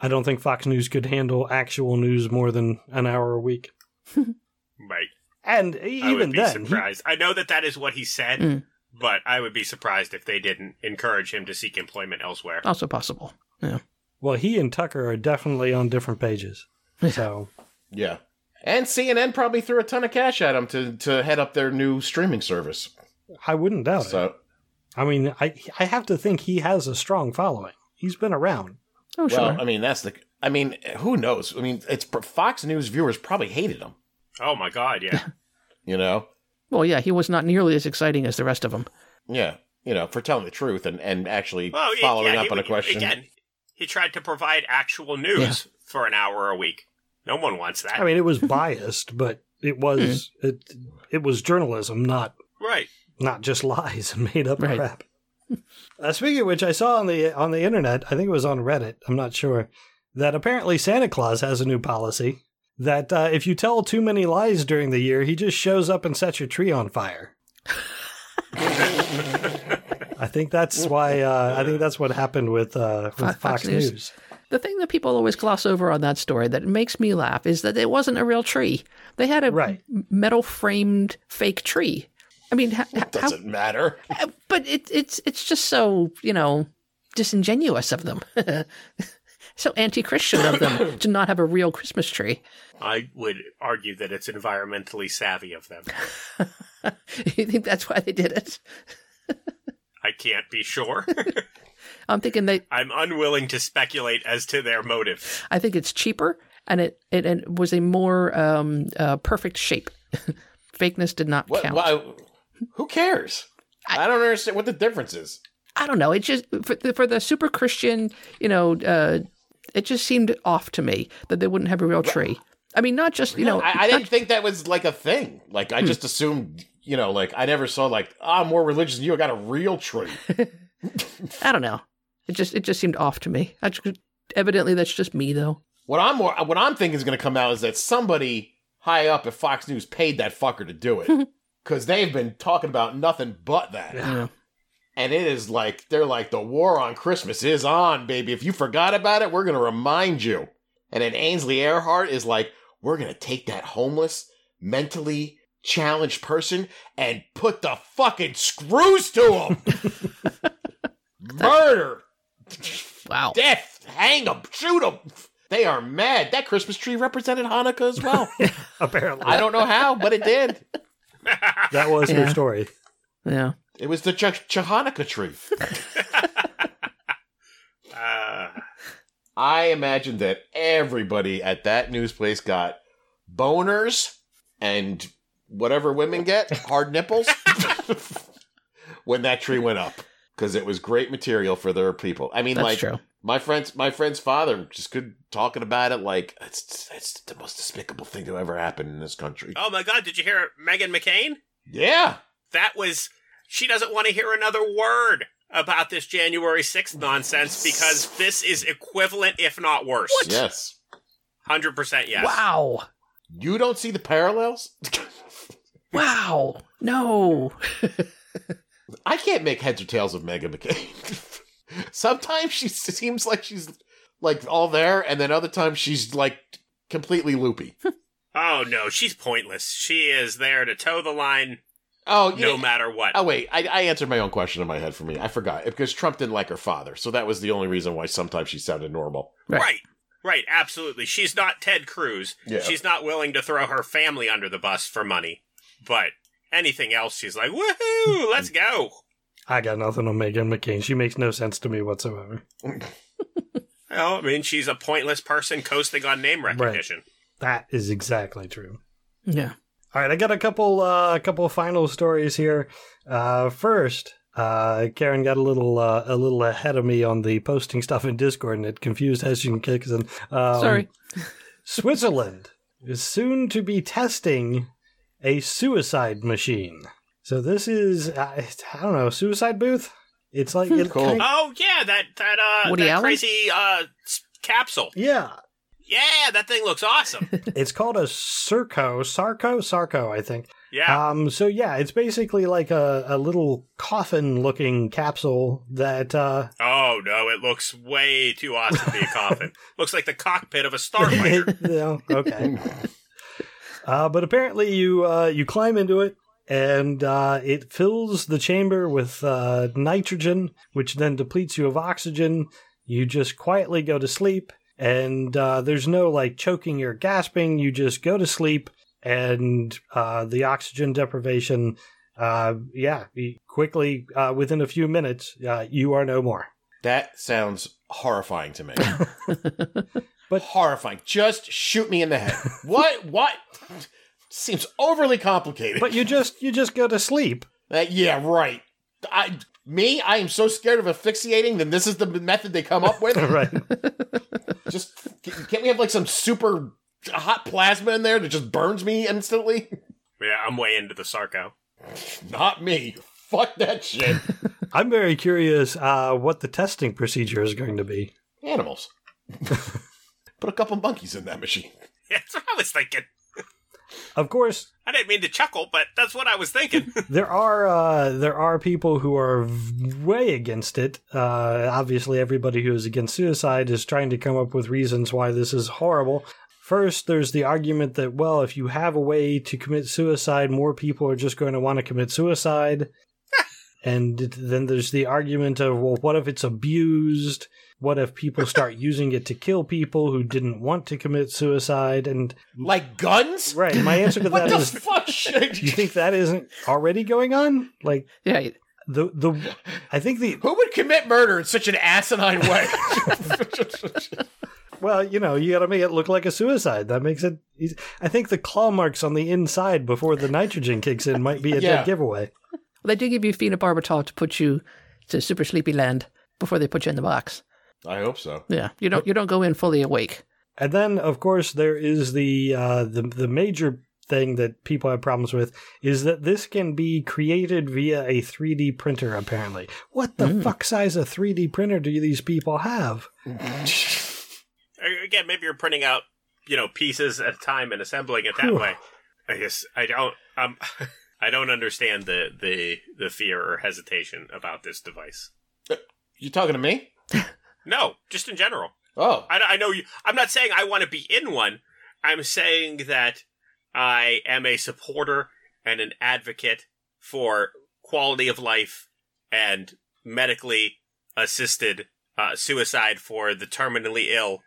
I don't think Fox News could handle actual news more than an hour a week. Right. And even I even would be then, he- surprised. I know that that is what he said, Mm. But I would be surprised if they didn't encourage him to seek employment elsewhere. Also possible. Yeah. well, he and Tucker are definitely on different pages. So Yeah. And CNN probably threw a ton of cash at him to, to head up their new streaming service. I wouldn't doubt it. So, I mean, I I have to think he has a strong following. He's been around. Oh, sure. well, I mean, that's the. I mean, who knows? I mean, it's Fox News viewers probably hated him. Oh my god, yeah. You know, Well, yeah, he was not nearly as exciting as the rest of them. Yeah, you know, for telling the truth and and actually Well, following yeah, up he- on a question. Again, he tried to provide actual news for an hour a week. No one wants that. I mean, it was biased, but it was it it was journalism, not right. not just lies and made up Right. crap. Uh, speaking of which, I saw on the on the internet, I think it was on Reddit, I'm not sure, that apparently Santa Claus has a new policy that uh, if you tell too many lies during the year, he just shows up and sets your tree on fire. I think that's why. Uh, I think that's what happened with uh, with Fox Fox News. News. The thing that people always gloss over on that story that makes me laugh is that it wasn't a real tree. They had a Right. metal framed fake tree. I mean, ha- ha- how, Doesn't matter. but it, it's it's just so you know disingenuous of them, so anti-Christian of them to not have a real Christmas tree. I would argue that it's environmentally savvy of them. you think that's why they did it? I can't be sure. I'm thinking they. I'm unwilling to speculate as to their motive. I think it's cheaper and it it, it was a more um, uh, perfect shape. Fakeness did not What? count. Why, who cares? I, don't understand what the difference is. I don't know. It just for the, for the super Christian, you know, uh, it just seemed off to me that they wouldn't have a real tree. I mean, not just you know, I, I didn't think that was like a thing. Like Hmm. I just assumed, you know, like I never saw like "Ah, I'm more religious than you. I got a real tree. I don't know. It just it just seemed off to me. I just, evidently, that's just me though. what I'm more, what I'm thinking is going to come out is that somebody high up at Fox News paid that fucker to do it because they've been talking about nothing but that. Yeah. And it is like they're like the war on Christmas is on, baby. If you forgot about it, we're gonna remind you. And then Ainsley Earhardt is like, we're gonna take that homeless, mentally challenged person and put the fucking screws to him. Murder, Wow. death, hang them, shoot them. They are mad. That Christmas tree represented Hanukkah as well. Apparently, I don't know how, but it did. that was Yeah. her story. Yeah. It was the Ch- Ch- Hanukkah tree. Uh, I imagine that everybody at that news place got boners and whatever women get, hard nipples, when that tree went up. Because it was great material for their people. I mean, That's like true. my friend's my friend's father just could talking about it like it's it's the most despicable thing to ever happen in this country. oh my God! Did you hear Meghan McCain? Yeah, That was. She doesn't want to hear another word about this January 6th nonsense because this is equivalent, if not worse. What? yes. 100% yes. Wow. You don't see the parallels. Wow. No. I can't make heads or tails of Meghan McCain. Sometimes she seems like she's like all there, and then other times she's like completely loopy. Oh no, she's pointless. She is there to toe the line Oh, yeah. no matter what. Oh wait, I, I answered my own question in my head for me. I forgot because Trump didn't like her father, so that was the only reason why sometimes she sounded normal. Right. Right. Right, absolutely. She's not Ted Cruz. Yeah. She's not willing to throw her family under the bus for money. But anything else, she's like, woohoo, let's go. I got nothing on Meghan McCain. She makes no sense to me whatsoever. Well, I mean, she's a pointless person coasting on name recognition. That is exactly true. Yeah. All right, I got a couple uh, a couple final stories here. Uh, first, uh, Karen got a little uh, a little ahead of me on the posting stuff in Discord, and it confused Hessian Kixon. Um, Sorry. Switzerland is soon to be testing a suicide machine. So this is uh, I don't know suicide booth. It's like it Cool. kind- Oh yeah, that that uh Woody that Allen? crazy uh capsule. yeah. Yeah, that thing looks awesome. It's called a Circo, Sarco, Sarco, I think. Yeah. Um, so yeah, it's basically like a, a little coffin-looking capsule that uh, oh no, it looks way too awesome to be a coffin. looks like the cockpit of a starfighter. know, okay. Uh, but apparently, you uh, you climb into it, and uh, it fills the chamber with uh, nitrogen, which then depletes you of oxygen. You just quietly go to sleep, and uh, there's no like choking or gasping. You just go to sleep, and uh, the oxygen deprivation, uh, yeah, quickly uh, within a few minutes, uh, you are no more. That sounds horrifying to me. But- horrifying. Just shoot me in the head. What? What? Seems overly complicated. But you just you just go to sleep. Uh, yeah, right. I me, I am so scared of asphyxiating. Then this is the method they come up with. Right. just can't we have like some super hot plasma in there that just burns me instantly? Yeah, I'm way into the Sarco. Not me. Fuck that shit. I'm very curious uh, what the testing procedure is going to be. Animals. Put a couple monkeys in that machine. Yeah, that's what I was thinking. Of course, I didn't mean to chuckle, but that's what I was thinking. there are uh, there are people who are way against it. Uh, obviously, everybody who is against suicide is trying to come up with reasons why this is horrible. First, there's the argument that well, if you have a way to commit suicide, more people are just going to want to commit suicide. and then there's the argument of well, what if it's abused? What if people start using it to kill people who didn't want to commit suicide? And Like guns? right, my answer to that is. What that the is, fuck shit? you think that isn't already going on? Like Yeah, the the I think the Who would commit murder in such an asinine way? well, you know, you got to make it look like a suicide. That makes it. Easy. I think the claw marks on the inside before the nitrogen kicks in might be a Yeah. dead giveaway. well, they do give you phenobarbital to put you to super sleepy land before they put you in the box. I hope so. Yeah, you don't you don't go in fully awake. And then, of course, there is the uh, the the major thing that people have problems with is that this can be created via a 3D printer. Apparently, what the fuck size of 3D printer do these people have? Again, maybe you're printing out, you know, pieces at a time and assembling it that Whew. way. I guess I don't. Um, I don't understand the the the fear or hesitation about this device. You talking to me? No, just in general. Oh. I, I know you. I'm not saying I want to be in one. I'm saying that I am a supporter and an advocate for quality of life and medically assisted uh, suicide for the terminally ill.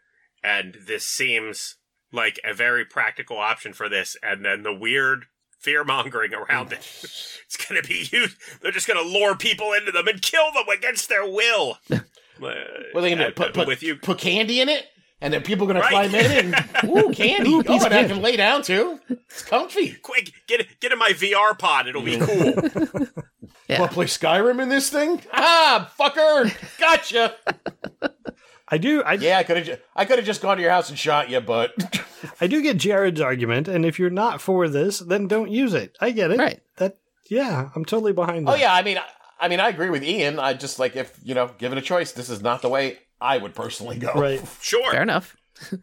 And this seems like a very practical option for this. And then the weird fear mongering around it. It's going to be used. They're just going to lure people into them and kill them against their will. What are they gonna do? Put, put, with you? put candy in it? And then people are gonna Right. climb in and ooh, candy. Ooh, oh, piece of and I can lay down too. It's comfy. Quick, get get in my VR pod. It'll be cool. Yeah. Wanna play Skyrim in this thing? Ah, fucker! Gotcha. I do. I yeah, I could have. I could have just gone to your house and shot you, but I do get Jared's argument, and if you're not for this, then don't use it. I get it. Right. That yeah, I'm totally behind that. oh yeah, I mean, I, I mean, I agree with Ian. I just like if you know, given a choice, this is not the way I would personally go. Right. Sure. Fair enough.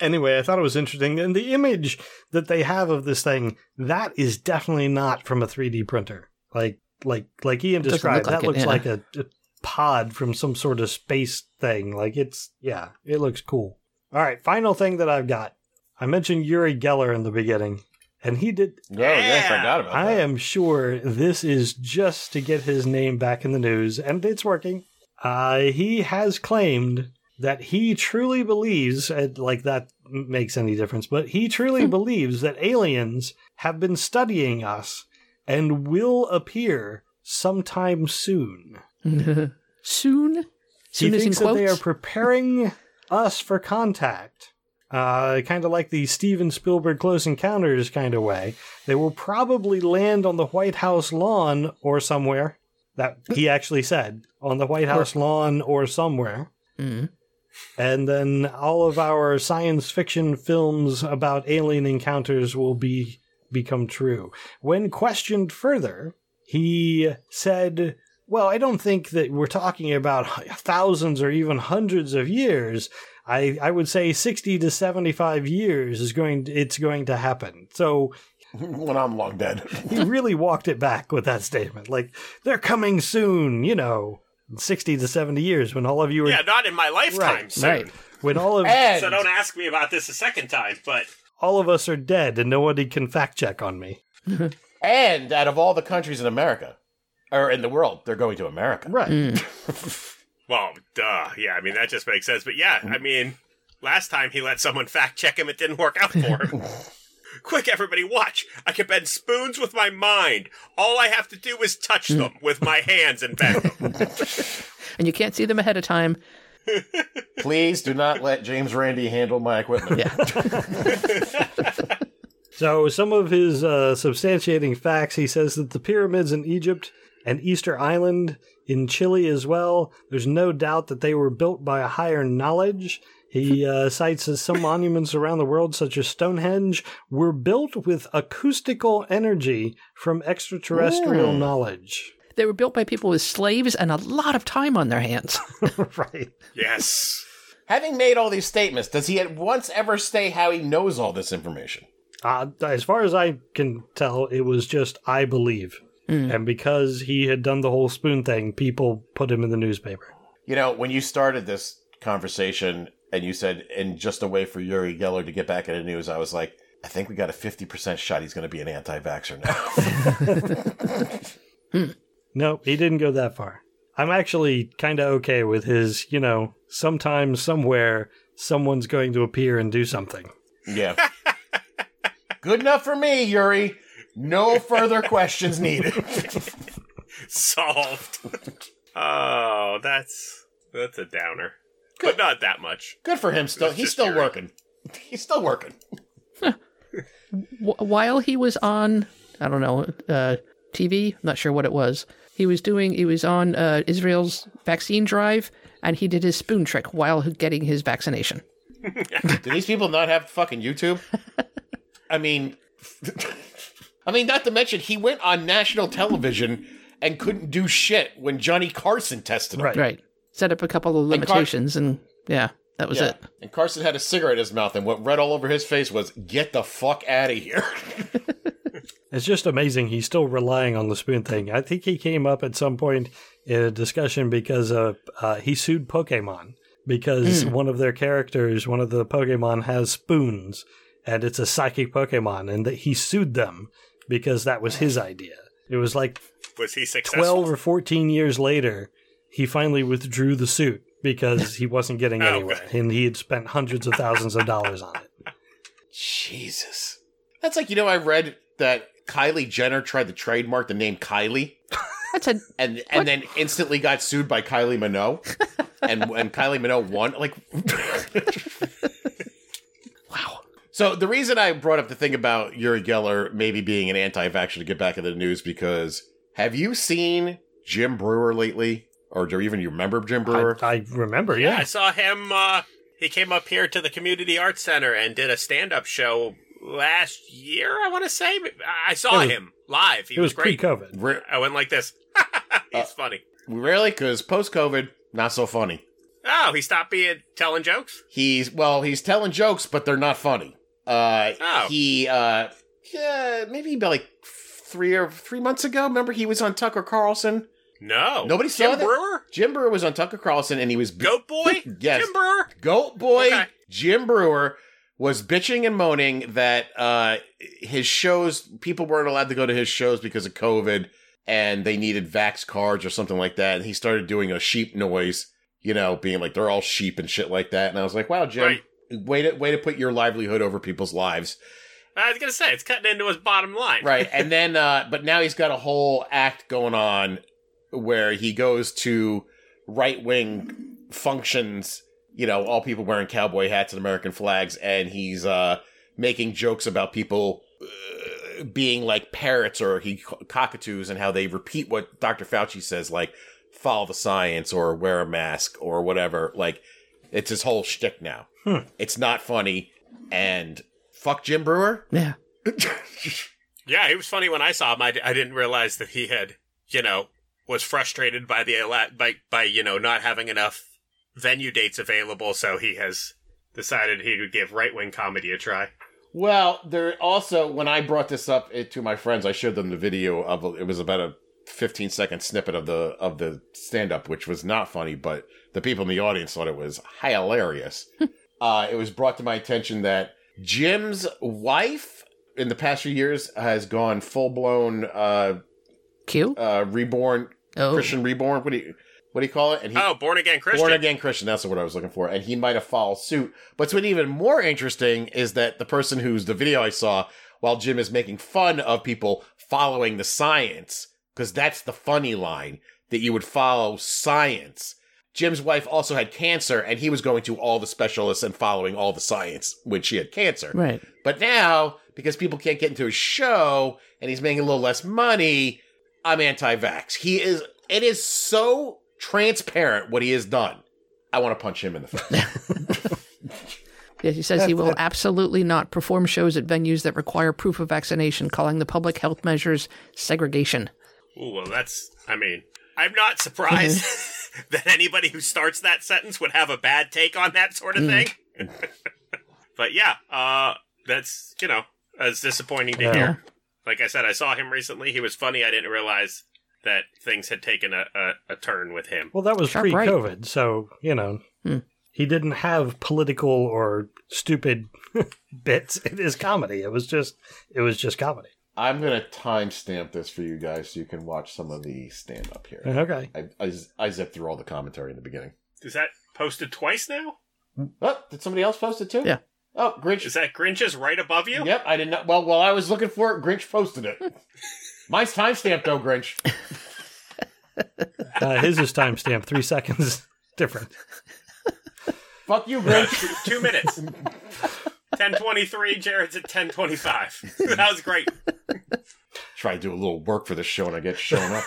Anyway, I thought it was interesting, and the image that they have of this thing that is definitely not from a 3D printer. Like like like Ian described, look like that it, looks yeah. like a, a pod from some sort of space thing. Like it's yeah, it looks cool. All right, final thing that I've got. I mentioned Uri Geller in the beginning, and he did No, yeah, I forgot about I that. am sure this is just to get his name back in the news, and it's working. Uh, he has claimed that he truly believes, and like that makes any difference, but he truly believes that aliens have been studying us and will appear sometime soon. Soon. Soon he is in thinks that they are preparing us for contact. Uh, kind of like the Steven Spielberg Close Encounters kind of way. They will probably land on the White House lawn or somewhere. That he actually said on the White House lawn or somewhere. Mhm. And then all of our science fiction films about alien encounters will be become true. When questioned further, he said, "Well, I don't think that we're talking about thousands or even hundreds of years. I I would say 60 to 75 years is going it's going to happen." So when I'm long dead. he really walked it back with that statement. Like they're coming soon, you know, 60 to 70 years when all of you are Yeah, not in my lifetime. Right, soon. Right. when all of and So don't ask me about this a second time. But all of us are dead and nobody can fact check on me. and out of all the countries in America or in the world, they're going to America. Right. Mm. Well, duh. Yeah, I mean that just makes sense. But yeah, I mean, last time he let someone fact check him, it didn't work out for him. Quick, everybody, watch! I can bend spoons with my mind. All I have to do is touch them with my hands and bend them. And you can't see them ahead of time. Please do not let James Randi handle my equipment. Yeah. So, some of his uh, substantiating facts he says that the pyramids in Egypt and Easter Island in Chile as well, there's no doubt that they were built by a higher knowledge. He uh, cites that some monuments around the world, such as Stonehenge, were built with acoustical energy from extraterrestrial Ooh. knowledge. They were built by people with slaves and a lot of time on their hands. right. Yes. Having made all these statements, does he at once ever say how he knows all this information? Uh, as far as I can tell, it was just I believe. Mm. And because he had done the whole spoon thing, people put him in the newspaper. You know, when you started this conversation and you said, and just a way for Uri Geller to get back in the news, I was like, I think we got a 50% shot he's going to be an anti vaxxer now. Hmm. No, he didn't go that far. I'm actually kind of okay with his, you know, sometime, somewhere, someone's going to appear and do something. yeah. Good enough for me, Uri. No further questions needed. Solved. oh, that's that's a downer. But not that much. Good for him. Still, It's he's just still Uri. working. He's still working. Wh- While he was on, I don't know, uh, TV, not sure what it was, he was doing, he was on uh, Israel's vaccine drive and he did his spoon trick while getting his vaccination. Do these people not have fucking YouTube? I mean, I mean, not to mention he went on national television and couldn't do shit when Johnny Carson tested him. Right. Right. Set up a couple of And Car- limitations and yeah, that was Yeah. it. And Carson had a cigarette in his mouth, and what read all over his face was "Get the fuck out of here." It's just amazing he's still relying on the spoon thing. I think he came up at some point in a discussion because uh, uh, he sued Pokemon because one of their characters, one of the Pokemon, has spoons and it's a psychic Pokemon, and that he sued them because that was his idea. It was like Was he successful? 12 or 14 years later, he finally withdrew the suit because he wasn't getting Oh, anywhere and he had spent hundreds of thousands of dollars on it. Jesus, that's like you know I read that Kylie Jenner tried to trademark the name Kylie, That's a and and then instantly got sued by Kylie Minogue, and and Kylie Minogue won. Like, wow. So the reason I brought up the thing about Uri Geller maybe being an anti-vaxxer to get back in the news because have you seen Jim Breuer lately, or do even you remember Jim Breuer? I, I remember, Yeah, yeah. I saw him. Uh, he came up here to the Community Arts Center and did a stand-up show last year. I want to say I saw was- him live. He It was great. pre-COVID. Re- I went like this. He's Uh, funny. really, because post-COVID, not so funny. Oh, he stopped being telling jokes. He's well, he's telling jokes, but they're not funny. Uh, Oh. he uh, yeah, maybe about like three or three months ago. Remember, he was on Tucker Carlson. No, Nobody saw Jim that? Breuer, Jim Breuer was on Tucker Carlson, and he was Goat Boy. Yes. Jim Breuer. Goat Boy Okay. Jim Breuer was bitching and moaning that uh, his shows people weren't allowed to go to his shows because of COVID, and they needed vax cards or something like that. And he started doing a sheep noise, you know, being like they're all sheep and shit like that. And I was like, wow, Jim, Right. Way to way to put your livelihood over people's lives, I was gonna say it's cutting into his bottom line. right? and then, uh, but now he's got a whole act going on where he goes to right wing functions, you know, all people wearing cowboy hats and American flags, and he's uh, making jokes about people uh, being like parrots or he cockatoos and how they repeat what Dr. Fauci says, like follow the science or wear a mask or whatever. Like it's his whole shtick now. Hmm. It's not funny, and fuck Jim Breuer. Yeah. Yeah, he was funny when I saw him. I, d- I didn't realize that he had, you know, was frustrated by the ele- by by you know not having enough venue dates available, so he has decided he would give right wing comedy a try. Well, there also when I brought this up eh, to my friends, I showed them the video of it was about a 15 second snippet of the of the stand up, which was not funny, but the people in the audience thought it was hilarious. uh, it was brought to my attention that Jim's wife in the past few years has gone full blown uh, Q? uh, reborn Oh. Christian reborn. What do you what do you call it? And he, Oh, born again Christian. Born again Christian, that's what I was looking for. And he might have followed suit. But what's even more interesting is that the person who's the video I saw, while Jim is making fun of people following the science, because that's the funny line, that you would follow science. Jim's wife also had cancer, and he was going to all the specialists and following all the science when she had cancer. Right. But now, because people can't get into his show and he's making a little less money, I'm anti-vax. He is. It is so transparent what he has done. I want to punch him in the face. Yes, he says he will absolutely not perform shows at venues that require proof of vaccination, calling the public health measures segregation. Ooh, well, that's. I mean, I'm not surprised that anybody who starts that sentence would have a bad take on that sort of thing. but yeah, uh, that's you know, it's disappointing to Yeah. hear. Like I said, I saw him recently. He was funny. I didn't realize that things had taken a, a, a turn with him. Well, that was Sharp pre right. COVID, so, you know, Hmm. he didn't have political or stupid bits in his comedy. It was just, it was just comedy. I'm gonna timestamp this for you guys so you can watch some of the stand-up here. Okay. I, I, I zipped through all the commentary in the beginning. Is that posted twice now? Oh, did somebody else post it too? Yeah. Oh, Grinch. Is that Grinch's right above you? Yep, I didn't know. Well, while I was looking for it, Grinch posted it. Mine's timestamped though, Grinch. Uh, his is timestamped three seconds different. Fuck you, Grinch. two, two minutes. 1023, Jared's at 1025. that was great. Try to do a little work for the show and I get shown up.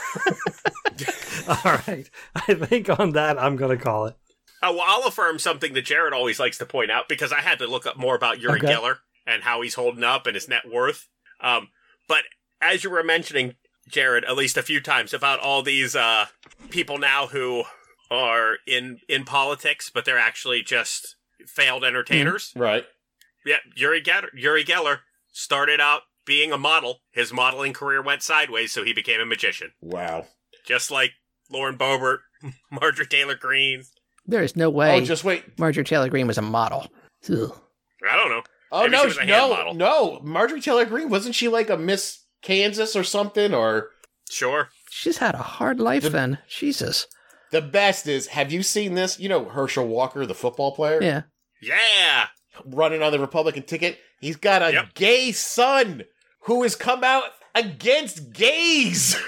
All right. I think on that, I'm going to call it. Uh, well, I'll affirm something that Jared always likes to point out because I had to look up more about Uri Okay. Geller and how he's holding up and his net worth. Um, but as you were mentioning, Jared, at least a few times about all these uh, people now who are in in politics, but they're actually just failed entertainers. right. Yeah, Uri Geller, Uri Geller started out being a model. His modeling career went sideways, so he became a magician, Wow. just like Lauren Boebert, Marjorie Taylor Greene. There is no way Oh, just wait. Marjorie Taylor Greene was a model. Ugh. I don't know. Oh Maybe no, she was a hand no, model. no. Marjorie Taylor Greene wasn't she like a Miss Kansas or something? Or Sure. She's had a hard life then. Jesus. the best is, have you seen this? You know Herschel Walker, the football player, Yeah. Yeah. Running on the Republican ticket. He's got a Yep. gay son who has come out against gays.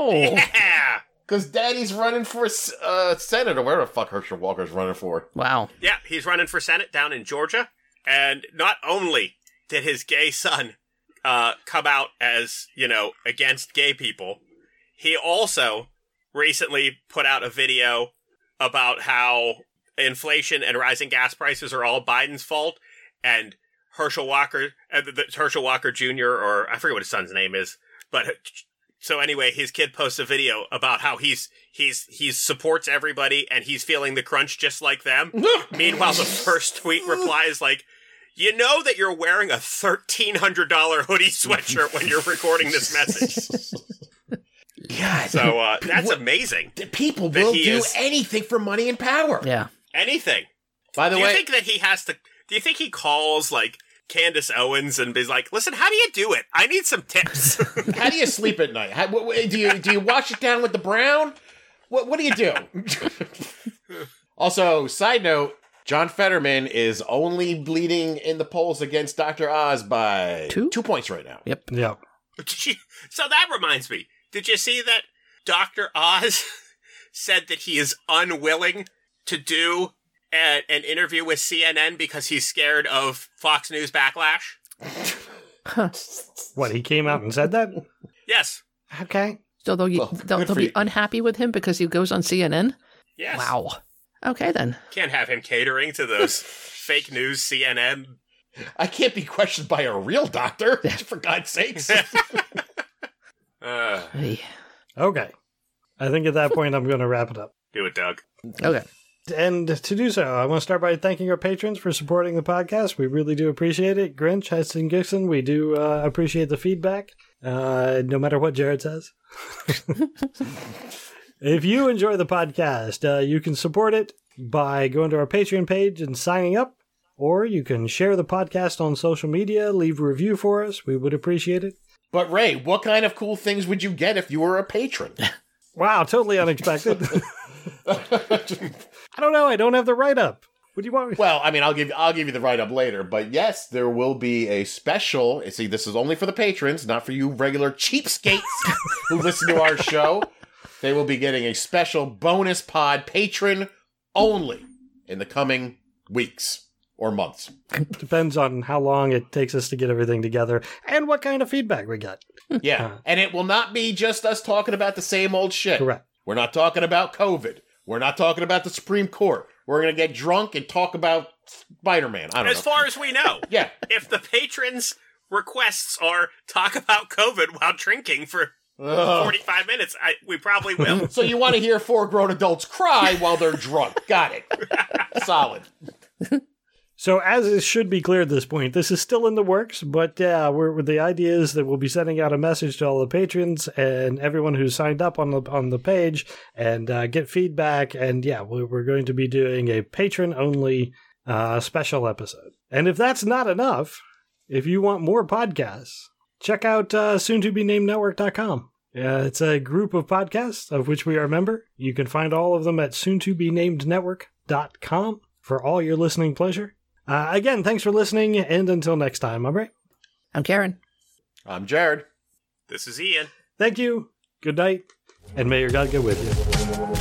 Oh. Yeah. Because daddy's running for uh, Senate or whatever the fuck Herschel Walker's running for. Wow. Yeah, he's running for Senate down in Georgia. And not only did his gay son uh, come out as, you know, against gay people, he also recently put out a video about how inflation and rising gas prices are all Biden's fault. And Herschel Walker, uh, the, the- Herschel Walker Jr., or I forget what his son's name is, but so anyway, his kid posts a video about how he's he's he supports everybody and he's feeling the crunch just like them. Meanwhile, the first tweet reply is like, "You know that you're wearing a thirteen hundred dollar hoodie sweatshirt when you're recording this message." God, So uh, that's amazing. people will he do is- anything for money and power. Yeah. Anything. By the way do you think that he has to? Do you think he calls like Candace Owens and be like, "Listen, how do you do it? I need some tips." how do you sleep at night? How, what, what- do you do you wash it down with the brown? What what do you do? also, side note: John Fetterman is only bleeding in the polls against Dr. Oz by Two? two points right now. Yep. Yeah. so that reminds me. Did you see that Dr. Oz said that he is unwilling to do a, an interview with CNN because he's scared of Fox News backlash? What, he came out and said that? Yes. Okay. So they'll, Well, they'll, they'll be you. unhappy with him because he goes on CNN? Yes. Wow. Okay then. Can't have him catering to those fake news CNN. I can't be questioned by a real doctor, for God's sakes. Uh, Hey. Okay. I think at that point, I'm going to wrap it up. do it, Doug. Okay. And to do so, I want to start by thanking our patrons for supporting the podcast. We really do appreciate it. Grinch, Hudson Gibson, we do uh, appreciate the feedback, uh, no matter what Jared says. if you enjoy the podcast, uh, you can support it by going to our Patreon page and signing up, or you can share the podcast on social media, leave a review for us. We would appreciate it. but Ray, what kind of cool things would you get if you were a patron? Wow, totally unexpected. I don't know. I don't have the write up. What do you want? Well, I mean, I'll give I'll give you the write up later, but yes, there will be a special. See, this is only for the patrons, not for you regular cheapskates who listen to our show. They will be getting a special bonus pod patron only in the coming weeks. or months. Depends on how long it takes us to get everything together and what kind of feedback we get. Yeah. Uh. and it will not be just us talking about the same old shit. Correct. We're not talking about COVID. We're not talking about the Supreme Court. We're going to get drunk and talk about Spider Man. I don't As know. far as we know, yeah. if the patrons' requests are talk about COVID while drinking for Ugh. 45 minutes, I, we probably will. So you want to hear four grown adults cry while they're drunk. Got it. Solid. So, as it should be clear at this point, this is still in the works, but yeah, we're, the idea is that we'll be sending out a message to all the patrons and everyone who's signed up on the on the page and uh, get feedback. And yeah, we're, going to be doing a patron only uh, special episode. And if that's not enough, if you want more podcasts, check out uh, soon to be named network.com. Yeah, it's a group of podcasts of which we are a member. You can find all of them at soon to be named network.com for all your listening pleasure. Uh, again, thanks for listening, and until next time, all right? I'm Karen. I'm Jared. This is Ian. Thank you, good night, and may your God go with you.